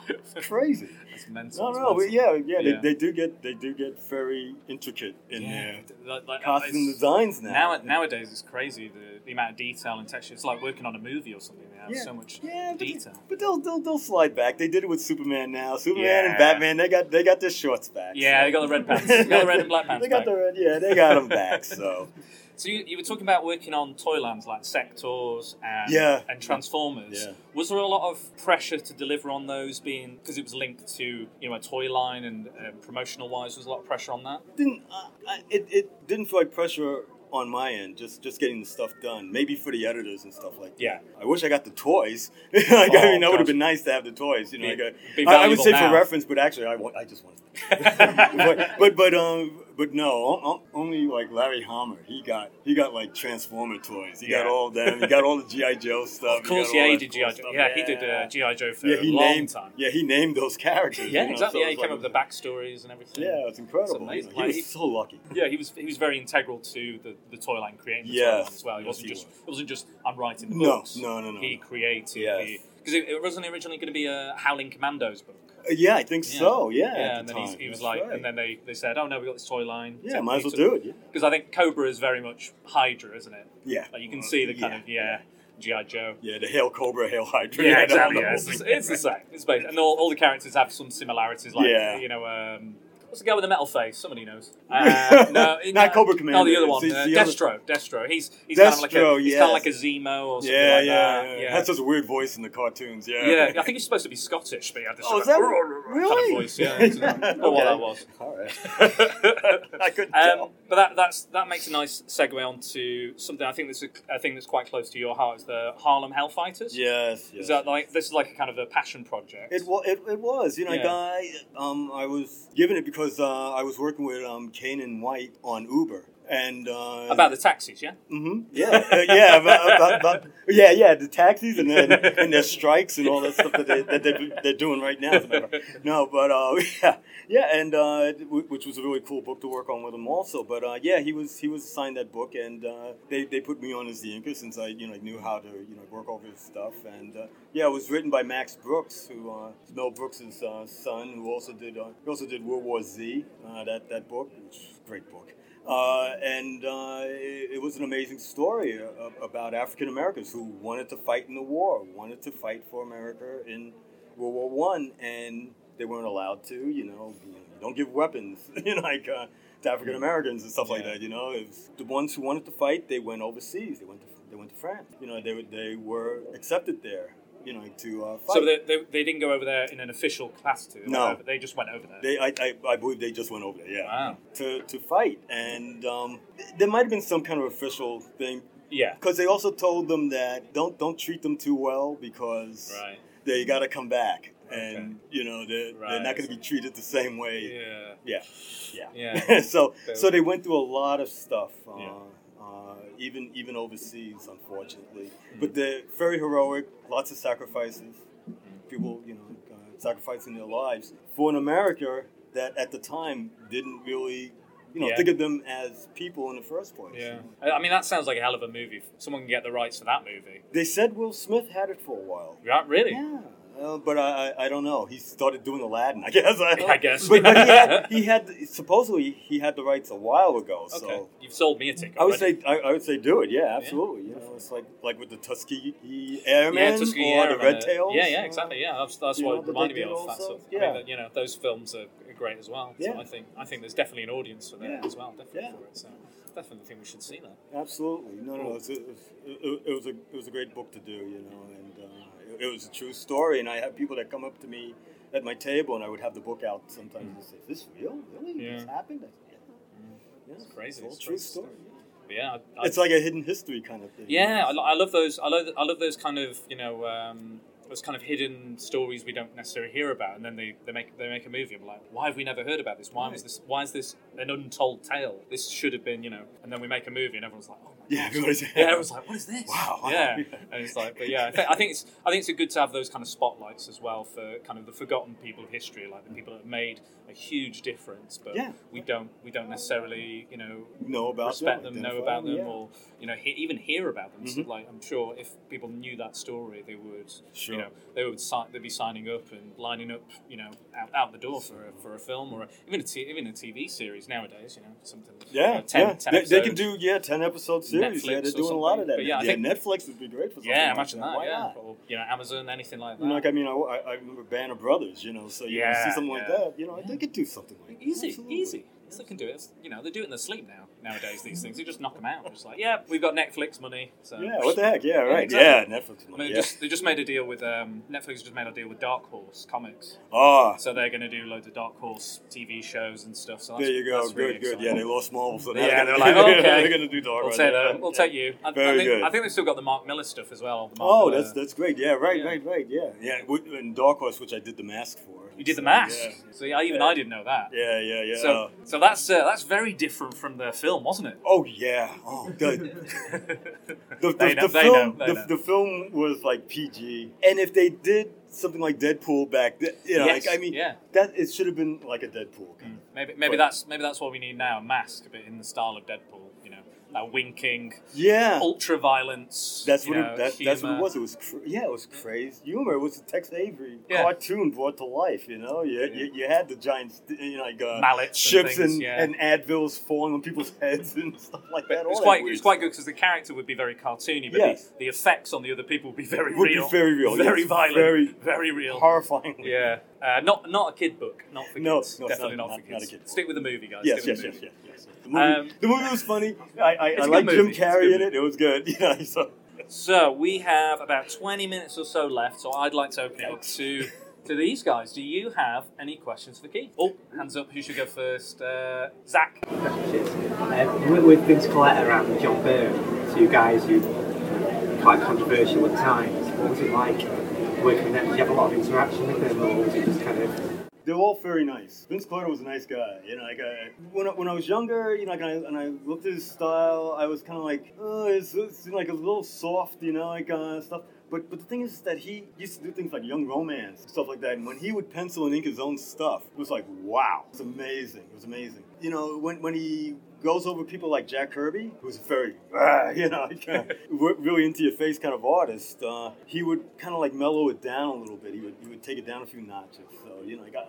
It's crazy. It's. No, no, but yeah, yeah, Yeah. They, they do get they do get very intricate in Yeah. their Like- like, costume designs now. Now, nowadays it's crazy the, the amount of detail and texture. It's like working on a movie or something. They have Yeah. so much Yeah, detail. but they'll, they'll they'll slide back. They did it with Superman now. Superman and Batman, they got they got their shorts back. Yeah, so. they got the red pants. They got the red and black pants They got back. the red. Yeah, they got them back. So So you, you were talking about working on Toylands like Sectaurs and Yeah. and Transformers. Yeah. Was there a lot of pressure to deliver on those, being because it was linked to you know a toy line and uh, promotional wise? Was a lot of pressure on that? didn't uh, I, it it didn't feel like pressure on my end. Just just getting the stuff done. Maybe for the editors and stuff like that. Yeah. I wish I got the toys. like, I Oh, mean, that would have been nice to have the toys. You know, Be- like, I- be I, I would say now. for reference, but actually, I want. I just want. but but but um but no, only like Larry Hama. He got he got like Transformer toys. He got all them. He got all the GI Joe stuff. Of course, he yeah, he did cool GI Joe. stuff. Yeah, he did uh, GI Joe for yeah, a he long named, time. Yeah, he named those characters. Yeah, you know, exactly. so yeah, he it's came up with the backstories and everything. Yeah, it's incredible. It's amazing. Like, he he- was so lucky. Yeah, he was he was very integral to the, the toy line creating the line as well. He Yes, wasn't he just was. it wasn't just I'm writing the books. no, no, no, no. He created Yes. because it, it wasn't originally going to be a Howling Commandos book. Yeah, I think Yeah. so. Yeah, yeah, and the then he's, he was That's like, right. and then they, they said, oh no, we got this toy line. yeah, might as well do it. Yeah, Because I think Cobra is very much Hydra, isn't it? yeah. Like you can Uh, see the kind yeah. of yeah, GI Joe. Yeah, the Hail Cobra, Hail Hydra. Yeah, exactly. Yeah, it's, the- it's the same. It's based, and all, all the characters have some similarities. Like Yeah. you know, um, what's the guy with the metal face? Somebody knows. Uh, no, Not Cobra Commander, No, the other one. it's Uh, the other- Destro. Destro. He's he's kind of like a Destro, he's kind of like a Zemo or something Yeah, like yeah, that. yeah. Yeah. That's such a weird voice in the cartoons. Yeah. yeah, I think he's supposed to be Scottish, but he had this Oh, sort is of that kind really? of voice. Yeah, I don't know what that was. All right. I couldn't tell. But that that's that makes a nice segue onto something I think that's a, a thing that's quite close to your heart is the Harlem Hellfighters. Yes, yes. Is that like this is like a kind of a passion project? It, wa- it, it was, you know, Yeah. guy. Um, I was given it because uh, I was working with um, Caanan White on Uber, and uh, About the taxis, yeah. Mm-hmm. yeah, uh, yeah, about, about, about, yeah, yeah, the taxis and then and their strikes and all that stuff that they that they, they're doing right now. as a matter of fact. No, but uh, yeah, yeah, and uh, which was a really cool book to work on with him also. But uh, yeah, he was he was assigned that book, and uh, they they put me on as the inker since I you know knew how to you know work over his stuff. And uh, yeah, it was written by Max Brooks, who uh, Mel Brooks' uh, son, who also did he also did World War Z. That that book, which is a great book. Uh, and uh, it, it was an amazing story about African Americans who wanted to fight in the war, wanted to fight for America in World War One, and they weren't allowed to. You know, you, know, don't give weapons, you know, like uh, to African Americans and stuff like that. You know, was the ones who wanted to fight, they went overseas. They went to they went to France. You know, they were- they were accepted there. You know, to uh, fight. So they, they, they didn't go over there in an official capacity. They went No. they just went over there. They, I, I, I believe they just went over there. Yeah. Wow. To, to fight, and um, there might have been some kind of official thing Yeah. because they also told them that don't don't treat them too well because Right. they got to come back, Okay. and you know they're they're not going to be treated the same way. Yeah. Yeah, yeah. Yeah. so so they went through a lot of stuff. Uh, Yeah. uh, even even overseas, unfortunately, Mm-hmm. but they're very heroic. Lots of sacrifices. People, you know, uh, sacrificing their lives for an America that at the time didn't really you know Yeah. think of them as people in the first place. Yeah, I I mean that sounds like a hell of a movie. Someone can get the rights for that movie. They said Will Smith had it for a while. Yeah, Really? Yeah. Uh, but I, I don't know. He started doing Aladdin, I guess. I, I guess. But, but he, had, he had supposedly he had the rights a while ago. So Okay, you've sold me a ticket. I would say I, I would say do it. Yeah, absolutely. You know, it's like like with the Tuskegee Airmen yeah, Tuskegee or Airmen, the Red uh, Tails. Yeah, yeah, exactly. Yeah, that's, that's what know, reminded me of. That sort of, Yeah. that, you know, those films are great as well. Yeah. So I think I think there's definitely an audience for that Yeah. as well. Definitely Yeah. for it. So definitely think we should see that. Absolutely. No, no, no. A, it, was- it was a it was a great book to do, you know, and uh, it, it was a true story. And I had people that come up to me at my table, and I would have the book out sometimes and say, "Is this real? Really? Yeah. This happened?" I said, yeah. Yeah, It's crazy. It's all It's true crazy story. But yeah, I, I, It's like a hidden history kind of thing. Yeah, I, lo- I love those. I love. I love those kind of you know um, those kind of hidden stories we don't necessarily hear about, and then they, they make they make a movie. I'm like, why have we never heard about this? Why was this? Why is this an untold tale? This should have been you know. And then we make a movie, and everyone's like, oh my Yeah, everybody's. yeah. Everyone's like, what is this? Wow, wow. Yeah, and it's like, but yeah, I, think it's I think it's good to have those kind of spotlights as well for kind of the forgotten people of history, like the people that have made a huge difference, but Yeah. we don't we don't necessarily you know know about respect them, them, know about them, yeah. or you know, he, even hear about them. So, Mhm. like, I'm sure if people knew that story, they would, Sure. you know, they would si- they'd be signing up and lining up, you know, out, out the door for a, for a film or a, even a t- even a TV series nowadays. You know, something. you Yeah, know, 10, yeah. 10 they, they can do yeah ten episode series. yeah, Netflix they're doing a lot of that. But yeah, think- Netflix would be great for something. Yeah, like imagine that. Why yeah, not? or you know, Amazon, anything like that. You know, like I mean, I, I remember Band of Brothers. You know, so you Yeah, see something like that. You know, they could do something like that. Easy, easy. Yes, they can do it. It's- you know, they do it in their sleep now. Nowadays, these things, you just knock them out. It's like, yeah, we've got Netflix money. So Yeah, what the heck? Yeah, right. exactly. Yeah, Netflix. I Money, they yeah. just they just made a deal with um, Netflix. Just made a deal with Dark Horse Comics, Ah, so they're going to do loads of Dark Horse TV shows and stuff. So there you go. Good, really good. exciting. Yeah, they lost Marvel, so Yeah, they're, like, okay, they're going to do Dark We'll right take. We'll take you. I, I Very think, good. I think they've still got the Mark Millar stuff as well. Oh, Millar- that's that's great. Yeah, right, Yeah. right, right. Yeah, yeah. And Dark Horse, which I did the mask for. You did the mask. Yeah, So yeah, even I didn't know that. yeah, yeah. yeah. So so that's uh, that's very different from the film, wasn't it? oh yeah. Oh, the, the, the, know, the film, know, the, the film was like PG, and if they did something like Deadpool back, then, you know, Yes, like I mean, yeah. that it should have been like a Deadpool. Kind Maybe maybe But- that's maybe that's what we need now. A mask, but in the style of Deadpool. That winking. Yeah, ultra violence. that's what know, it, that, that's what it was. It was cr- yeah, it was crazy humor. It was a Tex Avery Yeah. cartoon brought to life. You know, you, you, you had the giant, st- you know, like uh, Mallets and things, and, yeah. and advils falling on people's heads and stuff like that. It all was that quite, it was quite good because the character would be very cartoony, but Yes. the, the effects on the other people would be very Would real. be very real, Very yes, violent. very very real. horrifying. Yeah. Uh, not not a kid book. Not for kids. No, Definitely not- not, for not a kids. kid book. Stick with the movie, guys. Yes, Stick yes, with yes, yes, yes. The movie, Um, the movie was funny. I, I, It's I a good like. Jim Carrey in it. It was good. You know, so So we have about 20 minutes or so left, so I'd like to open it up to to these guys. Do you have any questions for Keith? Oh, hands up. Who should go first? Uh, Zach. Cheers. Um, with- with Vince Colletta and John Byrne, two guys who were quite controversial at times, what was it like working with them? Did you have a lot of interaction with them, or was it just kind of they were all very nice. Vince Carter was a nice guy. You know, like I, when I, when I was younger, you know, like I, and I looked at his style, I was kind of like, oh, it's, it's like a little soft, you know, like uh, stuff. But but the thing is that he used to do things like Young Romance, stuff like that. And when he would pencil and ink his own stuff, it was like, wow, it's amazing. It was amazing. You know, when when he goes over people like Jack Kirby, who's a very, ah, you know, kind of really into your face kind of artist, uh, he would kind of like mellow it down a little bit. He would he would take it down a few notches. So you know, like, uh,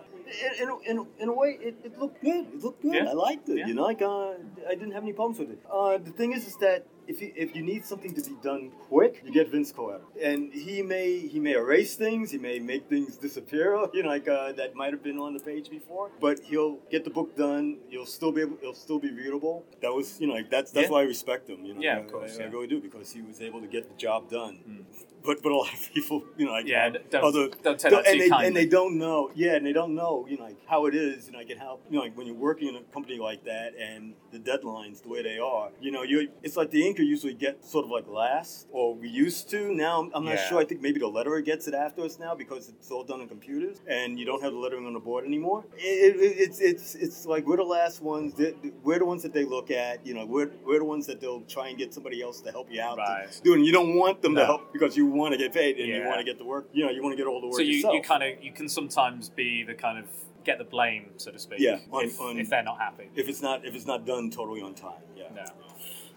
in, in, in, in a way, it, it looked good. It looked good. Yeah. I liked it. Yeah. You know, like uh, I didn't have any problems with it. Uh, the thing is, is that if you, if you need something to be done quick, you get Vince Colletta, and he may he may erase things, he may make things disappear, you know, like uh, that might have been on the page before, but he'll get the book done. You'll still be able, it'll still be readable. That was, you know, like that's that's Yeah. why I respect him. You know, Yeah, of course, I, I yeah. really do because he was able to get the job done. But but a lot of people, you know, like Yeah, don't- other don't take that and they, and they don't know, yeah, and they don't know, you know, like how it is, and like and how, you know, like when you're working in a company like that and the deadlines the way they are, you know, you it's like the inker usually gets sort of like last, or we used to. Now I'm, I'm not Yeah. sure. I think maybe the letterer gets it after us now because it's all done on computers, and you don't have the lettering on the board anymore. It, it, it's it's it's like we're the last ones. That, we're the ones that they look at. You know, we're we're the ones that they'll try and get somebody else to help you out. to Right. do, and you don't want them No. to help because you want to get paid and you want to get the work. You know, you want to get all the work So you, yourself. you kind of you can sometimes be the kind of get the blame, so to speak. Yeah, on- if, on- if they're not happy. if it's not if it's not done totally on time. Yeah. No.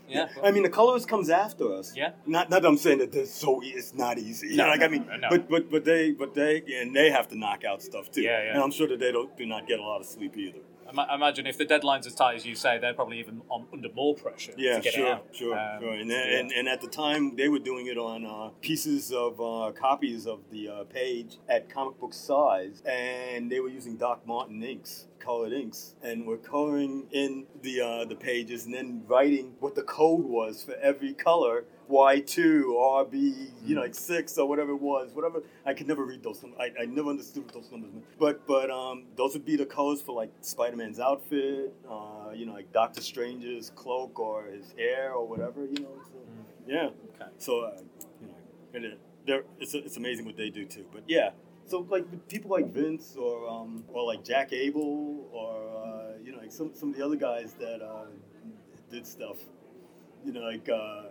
Yeah. I mean, the colorist comes after us. Yeah. Not not that I'm saying that this so e- it's not easy. No, like I mean, no, no. but but but they but they and they have to knock out stuff too. Yeah, yeah. And I'm sure that they don't do not get a lot of sleep either. I imagine if the deadline's as tight as you say, they're probably even on, under more pressure Yeah, to get sure, it out. sure, Um, sure. And, do and and at the time, they were doing it on uh, pieces of uh, copies of the uh, page at comic book size, and they were using Doc Martin inks, colored inks, and were coloring in the uh, the pages and then writing what the code was for every color. Y two, RB, you know, like six or whatever it was, whatever. I could never read those. I, I never understood what those numbers meant. But but um, those would be the colors for like Spider Man's outfit, uh, you know, like Doctor Strange's cloak or his hair or whatever, you know. So, yeah. Okay. So uh, you know, it, it's it's amazing what they do too. But yeah. So like people like Vince or um, or like Jack Abel or uh, you know like some some of the other guys that uh, did stuff, you know like. Uh,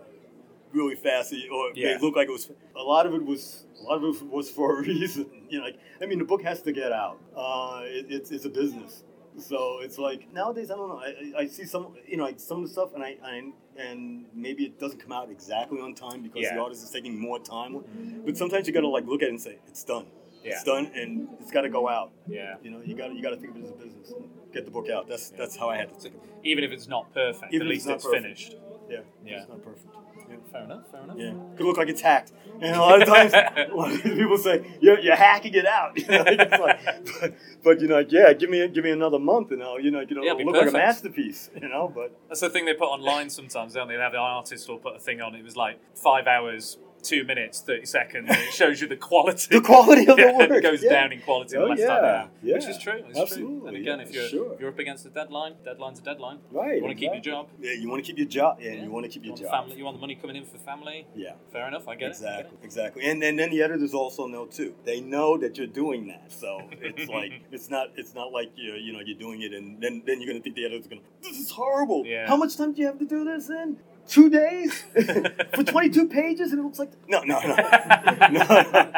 really fast or Yeah. it looked like it was a lot of it was a lot of it was for a reason you know like i mean the book has to get out uh it, it's it's a business so it's like nowadays i don't know i, I see some you know like some of the stuff and i, I and maybe it doesn't come out exactly on time because Yeah. the artist is taking more time but sometimes you gotta like look at it and say it's done Yeah. it's done and it's got to go out Yeah. you know you got to you got to think of it as a business get the book out that's that's how i had to think it Even if it's not perfect, Even at least it's it's perfect. finished. yeah Yeah. it's not perfect yeah. Fair enough. Fair enough. Yeah, could look like it's hacked, and a lot of times, lot of people say you're, you're hacking it out. You know, like, but, but you know, like, yeah, give me give me another month, and I'll you know, you know, Yeah, it'll look like a masterpiece. You know, but That's the thing they put online sometimes, don't they? They have the artist will put a thing on. It was like five hours, two minutes, thirty seconds. And it shows you the quality. the quality of the work it goes yeah. down in quality Oh, the less yeah, time you have, yeah. which is true. It's Absolutely, true. And again, yeah, if you're sure. if you're up against a deadline, deadline's a deadline. Right, You want to keep your job. Yeah, you want to keep your job, and Yeah. you want to keep your want job. family. You want the money coming in for family. Yeah. Fair enough. I get Exactly, it. exactly, and, and then the editors also know too. They know that you're doing that, so it's like it's not it's not like you you know you're doing it, and then then you're gonna think the editor's gonna this is horrible. Yeah. How much time do you have to do this in? Two days for 22 pages, and it looks like no no no no no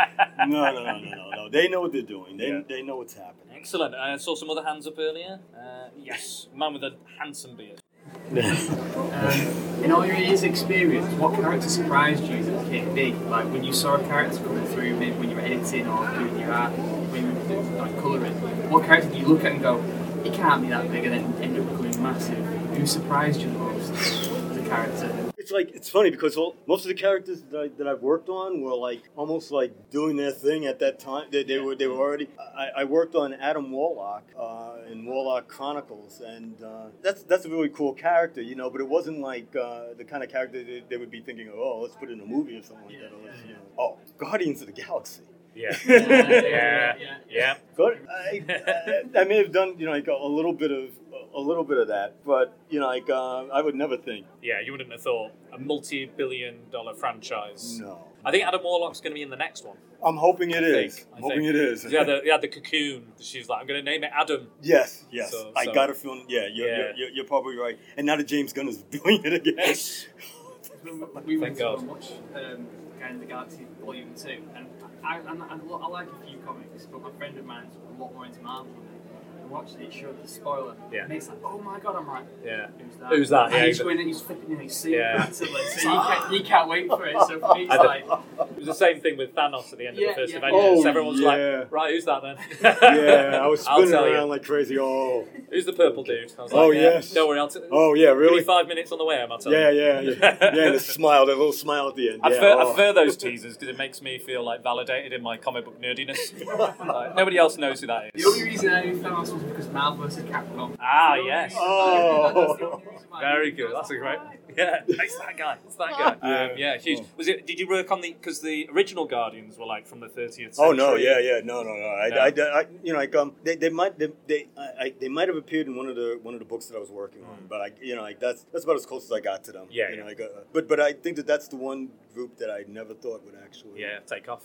no no no no no. They know what they're doing. They Yeah. they know what's happening. Excellent. I saw some other hands up earlier. Uh, yes, man with a handsome beard. Um, in all your years' experience, what character surprised you as a kid? Big, like when you saw a character coming through, maybe when you were editing or doing your art, when you were doing, like colouring. What character do you look at and go, it can't be that big, and then end up becoming massive? Who surprised you the most as a character? It's like it's funny because all, most of the characters that, I, that I've worked on were like almost like doing their thing at that time. They, they were they were already. I, I worked on Adam Warlock uh, in Warlock Chronicles, and uh, that's that's a really cool character, you know. But it wasn't like uh, the kind of character they, they would be thinking, oh, let's put in a movie or something like that. Or let's, you know, oh, Guardians of the Galaxy. Yeah. yeah, yeah. Yeah. But I, I, I may have done, you know, like a, a little bit of a little bit of that, but you know, like uh, I would never think. Yeah, you wouldn't have thought a multi-billion-dollar franchise. No, I think Adam Warlock's going to be in the next one. I'm hoping it I is. think. I'm hoping think. it is. Yeah, the, yeah, the cocoon. She's like, I'm going to name it Adam. Yes, yes. So- I so- got a feeling. Yeah, you're, Yeah. You're, you're, you're probably right. And now that James Gunn is doing it again. we Thank went God. so much um, Guardians of the Galaxy Volume 2, and I, I, I, lo- I like a few comics, but my friend of mine's a lot more into Marvel than me. And watching it showed the spoiler. Yeah. And it's like, oh my god, I'm like, Yeah. who's that? Who's that? And Yeah, he's exactly. going and he's flipping and he's seeing Yeah. it so you can't, you can't wait for it. So for me, it's like, It was the same thing with Thanos at the end Yeah, of the first yeah. Avengers. Oh, Everyone's yeah. like, right, who's that then? yeah, I was spinning around you. like crazy. Oh, Who's the purple dude? I was Oh, yeah, yes. Don't worry, I'll t- oh yeah, Give me really? five minutes on the way, I'll tell Yeah, you. yeah, yeah. Yeah, and the smile, that little smile at the end. I, yeah, prefer, I oh. those teasers because it makes me feel like validated in my comic book nerdiness. Like, nobody else knows who that the only reason I knew Thanos was because Marvel vs. Capcom. Ah, The yes. Oh. That's the only reason why I Very good. That's a great. Yeah, it's that guy. It's that guy. Yeah. Um, yeah, huge. Was it? Did you work on the? Because the original Guardians were like from the 30th century. Oh no! Yeah, yeah, no, no, no. I, No. I, I, you know, like um, they, they might, they, they, I, I, they might have appeared in one of the one of the books that I was working on, but I, you know, like that's that's about as close as I got to them. Yeah, you yeah. know, like, uh, but but I think that that's the one group that I never thought would actually Yeah, take off.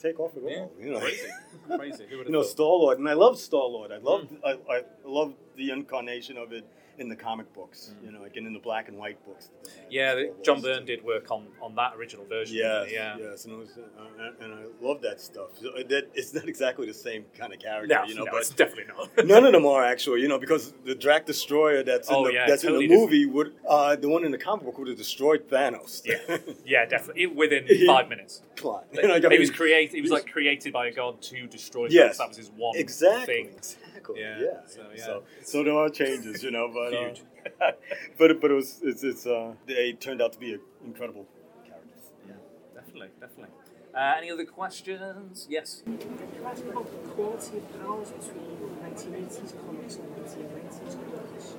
Take off at all. Yeah. You know, Crazy. Crazy. Who you know. Star Lord, and I love Star Lord. I love, Mm. I, I love the incarnation of it. In the comic books, you know, like in the black and white books. Yeah, the, John Byrne did work on, on that original version. Yes, yeah. yes, and, it was, uh, and I love that stuff. So, uh, that, it's not exactly the same kind of character, No, you know, no, but it's definitely not. none of them are actually, you know, because the Drax Destroyer that's in Oh, the, yeah, that's totally in the movie would uh, the one in the comic book would have destroyed Thanos. Yeah, yeah, definitely. Within five minutes. Come on. Like, I he was created. He was like created by a god to destroy. Yes. that was his one exactly. thing. Exactly. Yeah, Yeah. so, yeah. So, so there are changes, you know, but uh, but but it was it's, it's uh, they turned out to be incredible characters. Yeah, definitely, definitely. Uh, any other questions? Yes. Can I ask about the quality of powers between 1980s comics and 1990s comics?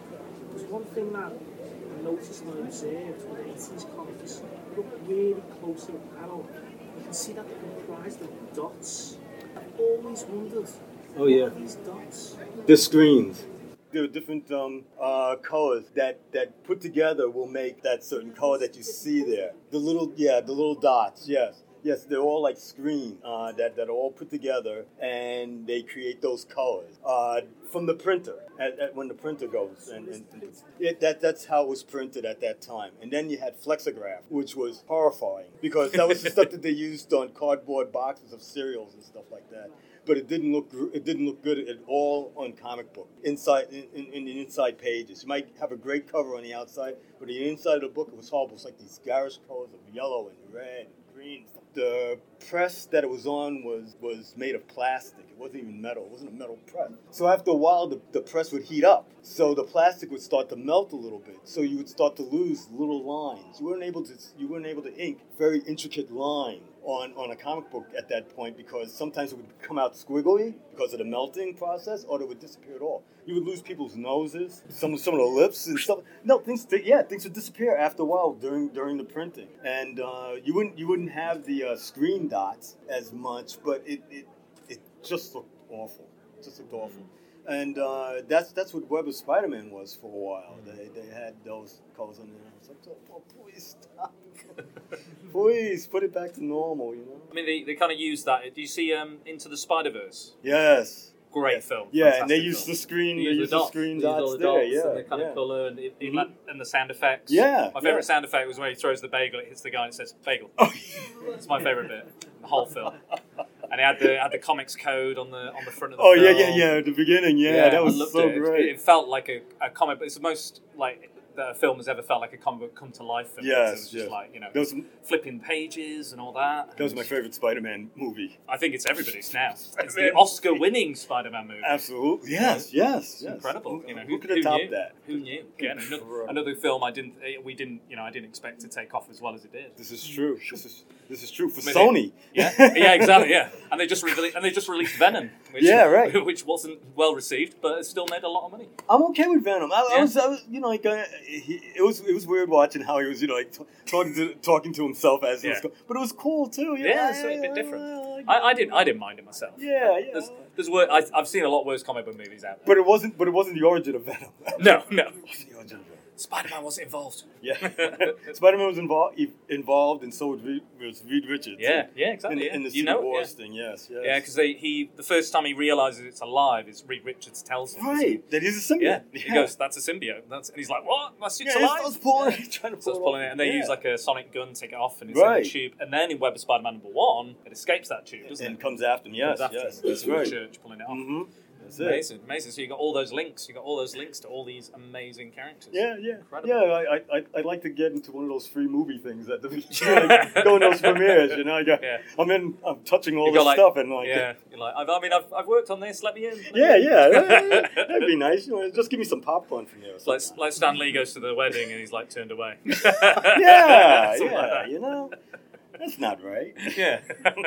There's one thing that I noticed and I observed with 80s comics. Look really close to the panel. You can see that they're comprised of dots. I've always wondered. Oh, yeah. The screens. There are different um, uh, colors that, that put together will make that certain color that you see there. The little, yeah, the little dots, yes. Yes, they're all like screen uh, that, that are all put together and they create those colors uh, from the printer at, at when the printer goes. And, and it, that, that's how it was printed at that time. And then you had flexograph, which was horrifying because that was the stuff that they used on cardboard boxes of cereals and stuff like that but it didn't look it didn't look good at all on comic book inside in, in, the inside pages. You might have a great cover on the outside, but the inside of the book it was horrible. It's like these garish colors of yellow and red and green. The press that it was on was was made of plastic. It wasn't even metal. It wasn't a metal press. So after a while, the, the press would heat up. So the plastic would start to melt a little bit. So you would start to lose little lines. You weren't able to you weren't able to ink very intricate line on, on a comic book at that point because sometimes it would come out squiggly because of the melting process, or it would disappear at all. You would lose people's noses, some some of the lips and stuff. No, things yeah, things would disappear after a while during during the printing, and uh, you wouldn't you wouldn't have the uh, screen dots as much, but it, it it just looked awful. It just looked awful. And uh, that's that's what Web of Spider-Man was for a while. They, they had those calls on there. I was like, oh, please stop. please put it back to normal, you know? I mean, they, they kind of use that. Do you see um, Into the Spider Verse? Yes. Great film. Yeah, and they fantastic used film. the screen. They They used the the dots. screen They use all dots the there. dots Yeah, and the kind yeah. of color and, it, it, Mhm. and the sound effects. Yeah, My favorite yeah. sound effect was when he throws the bagel. It hits the guy and it says bagel. Oh, It's my favorite bit. The whole film. And it had the had the comics code on the on the front of the oh film. yeah, yeah, yeah. At the beginning, yeah, that was so it. It- great. It, felt like a, a comic, but it's the most like that a film has ever felt like a comic book come to life. For me. Yes, So it was just yes. like you know, was- flipping pages and all that. that was my favorite Spider-Man movie. I think it's everybody's now. It's the Oscar-winning Spider-Man movie. Absolutely. Yes, yes, yes. incredible. Who, You know, who could have topped that? Who knew? Yeah, another, another film I didn't, eh, we didn't, you know, I didn't expect to take off as well as it did. This is true. This is this is true for I Sony. Yeah, yeah, exactly. Yeah, and they just re- and they just released Venom, which, Yeah, right. which wasn't well received, but it still made a lot of money. I'm okay with Venom. I, Yeah. I was, I was, you know, like uh, he, it was, it was weird watching how he was, you know, like t- talking to talking to himself as he was Yeah. going, but it was cool too. Yeah, Yeah, it's a bit different. I, I didn't, I didn't mind it myself. yeah, yeah. There's, there's wor- I, I've seen a lot worse comic book movies out there. But it wasn't, but it wasn't the origin of Venom. No, no, It wasn't the origin of Venom. Spider-Man wasn't involved. Yeah, Spider-Man was involved, involved, and so was Reed, was Reed Richards. Yeah, yeah, in, exactly. yeah. in the you Secret know, Wars yeah. thing. Yes, yes. Yeah, because he the first time he realizes it's alive is Reed Richards tells him. right, that is a symbiote. Yeah, he goes, "That's a symbiote." That's, and he's like, "What? My suit's Yeah, alive?" starts pulling, Yeah. he's trying to pull pulling it and they Yeah. use like a sonic gun to take it off, and it's in Right. the tube. And then in Web of Spider-Man number one, it escapes that tube, doesn't and it? comes after him. Yes, Comes after yes, that's in right. Church pulling it off. Mm-hmm. That's it. Amazing, amazing. So you got all those links. You got all those links to all these amazing characters. Yeah, yeah, Incredible. yeah. I, I, I'd like to get into one of those free movie things at the beginning, like, go in those premieres. You know, I got, Yeah. I'm in, I'm touching all You this like, stuff, and like, yeah, you're like, I've, I mean, I've, I've worked on this. Let me in. Let me yeah, in." yeah, that- that'd be nice. You know, just give me some popcorn from there. Or Like, like Stan Lee goes to the wedding and he's like turned away. yeah, Something like yeah. You know, that's not right. Yeah.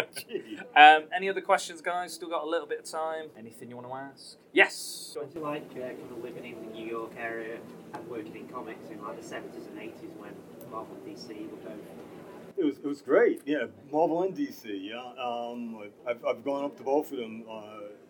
Um, any other questions, guys? Still got a little bit of time. Anything you want to ask? Yes. What do you like uh, kind of living in the New York area and working in comics in like the 70s and 80s when Marvel and DC were both It was, it was great. Yeah, Marvel and DC. Yeah, um, I've, I've gone up to both of them uh,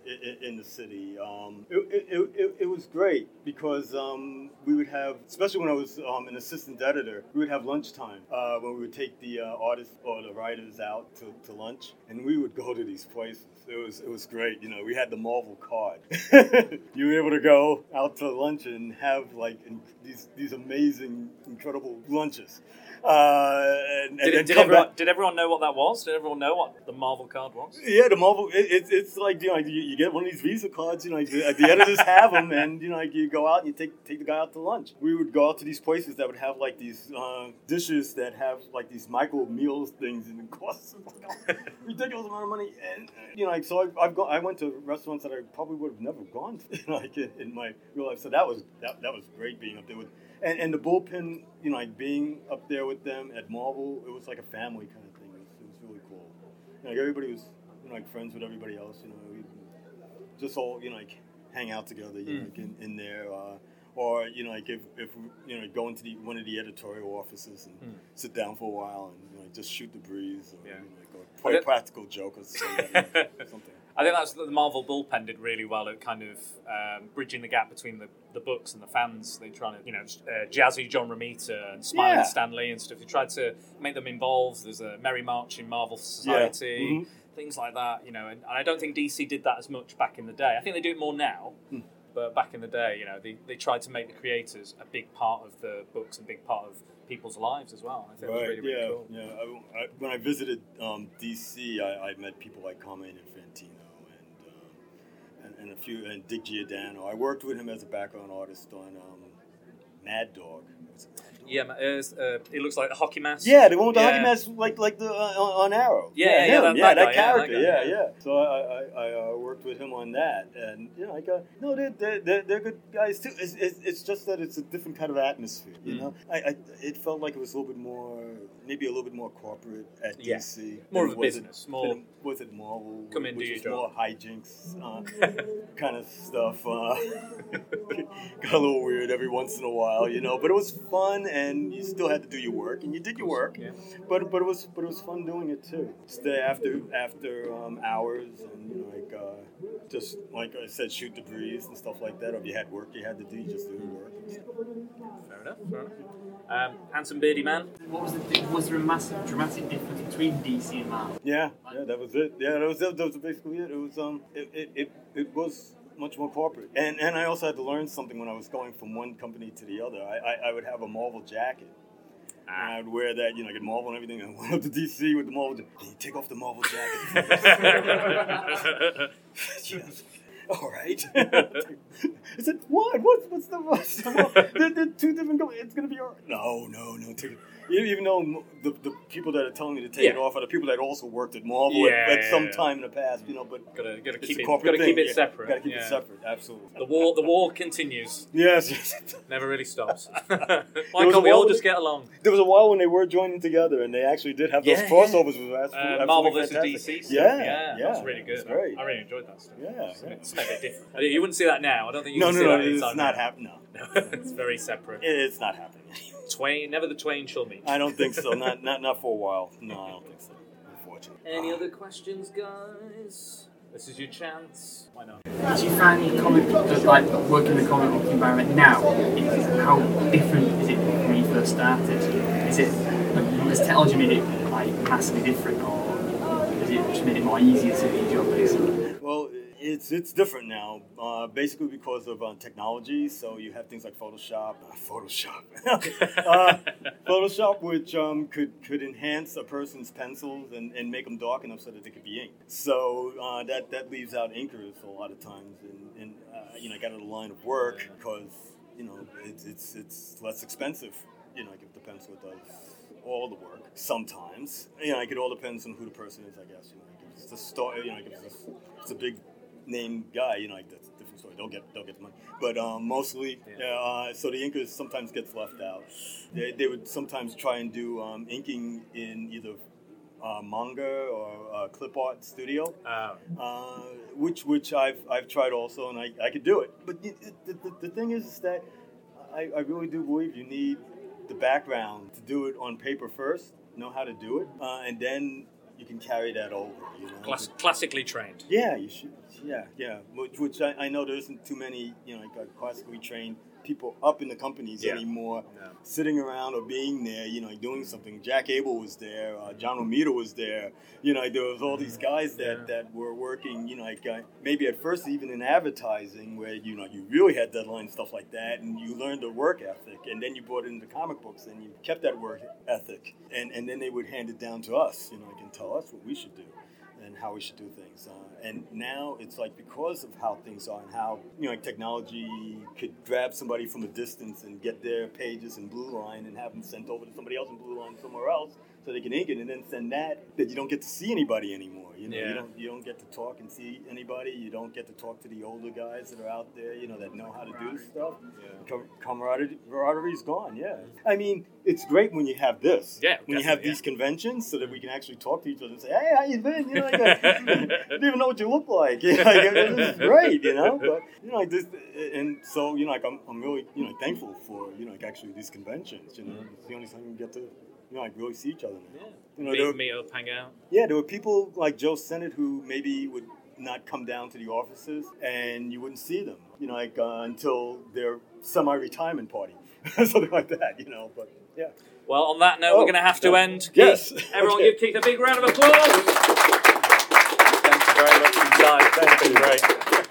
in, in the city. Um, it, it, it, it was great because um, we would have, especially when I was um, an assistant editor, we would have lunchtime uh, when we would take the uh, artists or the writers out to, to lunch, and we would go to these places. It was it was great. You know, we had the Marvel card. you were able to go out to lunch and have like in, these these amazing, incredible lunches. Uh, and, Did, and did, everyone, did everyone know what that was? Did everyone know what the Marvel card was? Yeah, the Marvel. It, it's it's like you know you, you get one of these Visa cards. You know the, editors have them, and you know like, you go out and you take take the guy out to lunch. We would go out to these places that would have like these uh, dishes that have like these micro meals things, and it costs like, ridiculous amount of money. And uh, you know like so I've, I've gone. I went to restaurants that I probably would have never gone to like in, in my real life. So that was that, that was great being up there with. And, and the bullpen, you know, like being up there with them at Marvel, it was like a family kind of thing. It was, it was really cool. You know, like everybody was, like friends with everybody else. You know, just all, you know, like hang out together, you know, like in, in there. Uh, or you know, like if, if you know, go into the, one of the editorial offices and sit down for a while and you know, just shoot the breeze, or, Yeah. you know, like, or play a it- practical joke or something. you know, something. I think that's the Marvel bullpen did really well at kind of um, bridging the gap between the, the books and the fans. They trying to, you know, uh, jazzy John Romita and Smiling Yeah. Stan Lee and stuff. They tried to make them involved. There's a Merry March in Marvel Society, Mhm. Things like that. You know, and, and I don't think DC did that as much back in the day. I think they do it more now. Hmm. But back in the day, you know, they, they tried to make the creators a big part of the books and big part of people's lives as well. I think it was Right. really, really yeah. cool. Yeah. I, I, when I visited um, DC, I, I met people like Carmine Infantino and, um, and and a few and Dick Giordano. I worked with him as a background artist on um, Mad Dog. Yeah, uh, uh, it looks like a hockey mask. Yeah, the one with the Yeah. hockey mask, like like the uh, on, on Arrow. Yeah, yeah, him. that- yeah, that guy, yeah, that character. guy, yeah, yeah. yeah. So I I, I uh, worked with him on that, and you know, like uh, no, they're, they're they're they're good guys too. It's, it's, it's just that it's a different kind of atmosphere. You Mm. know, I, I it felt like it was a little bit more, maybe a little bit more corporate at Yeah. DC. More of a was it- business, more- was it Marvel? Come in, do your job. more hijinks, uh, kind of stuff. Uh, got a little weird every once in a while, you know, but it was fun, and you still had to do your work, and you did your work. Yeah. But but it was but it was fun doing it too. Stay after after um, hours and you know like uh, just like I said, shoot the breeze and stuff like that. Or if you had work you had to do, you just do your work. and stuff. Fair enough. Fair enough. Um, handsome beardy man. What was the was there a massive dramatic difference between DC and Marvel? Yeah, yeah, that was it. Yeah, that was that was basically it. It was um it it, it, it was much more corporate. And and I also had to learn something when I was going from one company to the other. I I, I would have a Marvel jacket. Ah. And I would wear that, you know, I get Marvel and everything. And I went up to DC with the Marvel. jacket. Can you take off the Marvel jacket? yes. All right. I said, what? What's, what's the what's the they're, they're two different companies. It's gonna be all right. No, no, no. Take it. Even even though the, the people that are telling me to take it off are the people that also worked at Marvel Yeah, at, at some yeah. time in the past, you know. But Gotta gotta it's keep a it. Gotta thing. keep it yeah. separate. Gotta keep yeah. it separate. Absolutely. The war the war continues. Yes. yes. Never really stops. Why can't we all just get along? There was a while when they were joining together, and they actually did have those Yeah, crossovers. With Uh, Marvel versus fantastic. DC. Stuff. Yeah, yeah, yeah, that's really good. Great. I really enjoyed that stuff. Yeah, It's, yeah. a bit different. You wouldn't see that now. I don't think you No, no, no, it's not happening. No, it's very separate. It's not happening. Twain, never the twain shall meet. I don't think so. Not, not, not for a while. No, I don't think so. Unfortunately. Any other questions, guys? This is your chance. Why not? Do you find the comic book, like working in the comic book environment now, how different is it from when you first started? Is it like, has technology made it like massively different, or has it just made it more easier to do your job? Basically? Well, it's it's different now, uh, basically because of uh, technology. So you have things like Photoshop, uh, Photoshop, uh, Photoshop, which um, could could enhance a person's pencils and, and make them dark enough so that they could be inked. So uh, that that leaves out inkers a lot of times, and, and uh, you know, get out of line of work because you know it's it's it's less expensive. You know, like if the pencil does all the work. Sometimes, you know, like it all depends on who the person is, I guess. You know, like if it's a story, you know, like if it's a, it's a big name guy, you know, like that's a different story. They'll get they'll get the money, but um, mostly, uh, so the inkers sometimes gets left out. They, they would sometimes try and do um, inking in either uh, manga or uh, clip art studio Uh, uh, which which I've I've tried also, and I, I could do it. But the, the, the, thing is that I, I really do believe you need the background to do it on paper first, know how to do it, uh, and then you can carry that over. You know, class- classically trained. yeah, you should Yeah, yeah. Which, which I, I know there isn't too many, you know, like classically trained people up in the companies Yeah. anymore, No. sitting around or being there, you know, like doing something. Jack Abel was there, uh, John Romita was there. You know, there was all these guys that, Yeah. that were working, you know, like uh, maybe at first even in advertising, where you know you really had deadlines, stuff like that, and you learned a work ethic, and then you brought it into comic books, and you kept that work ethic, and and then they would hand it down to us, you know, like, and tell us what we should do and how we should do things. Uh, and now it's like because of how things are and how you know like technology could grab somebody from a distance and get their pages in Blue Line and have them sent over to somebody else in Blue Line somewhere else so they can ink it and then send that that you don't get to see anybody anymore. You know, Yeah. you don't you don't get to talk and see anybody. You don't get to talk to the older guys that are out there. You know that know how to do stuff. Com- camaraderie camaraderie's gone. Yeah, I mean it's great when you have this. Yeah, when you have definitely, these conventions so that we can actually talk to each other and say, "Hey, how you been?" You know, like, uh, I didn't even know what you look like. You know, like, this is great, you know. But you know, like this, and so you know, like I'm, I'm really you know thankful for you know like actually these conventions. You know, it's the only time you get to you know like really see each other now. You know, there Meet, were, meet up, hang out. yeah, there were people like Joe Sinnott who maybe would not come down to the offices and you wouldn't see them, you know, like uh, until their semi-retirement party, something like that, you know. But yeah. Well, on that note, Oh, we're going to have to end. Yes. Keith, everyone Okay. give Keith a big round of applause. Thank you very much indeed. Thank you. Great.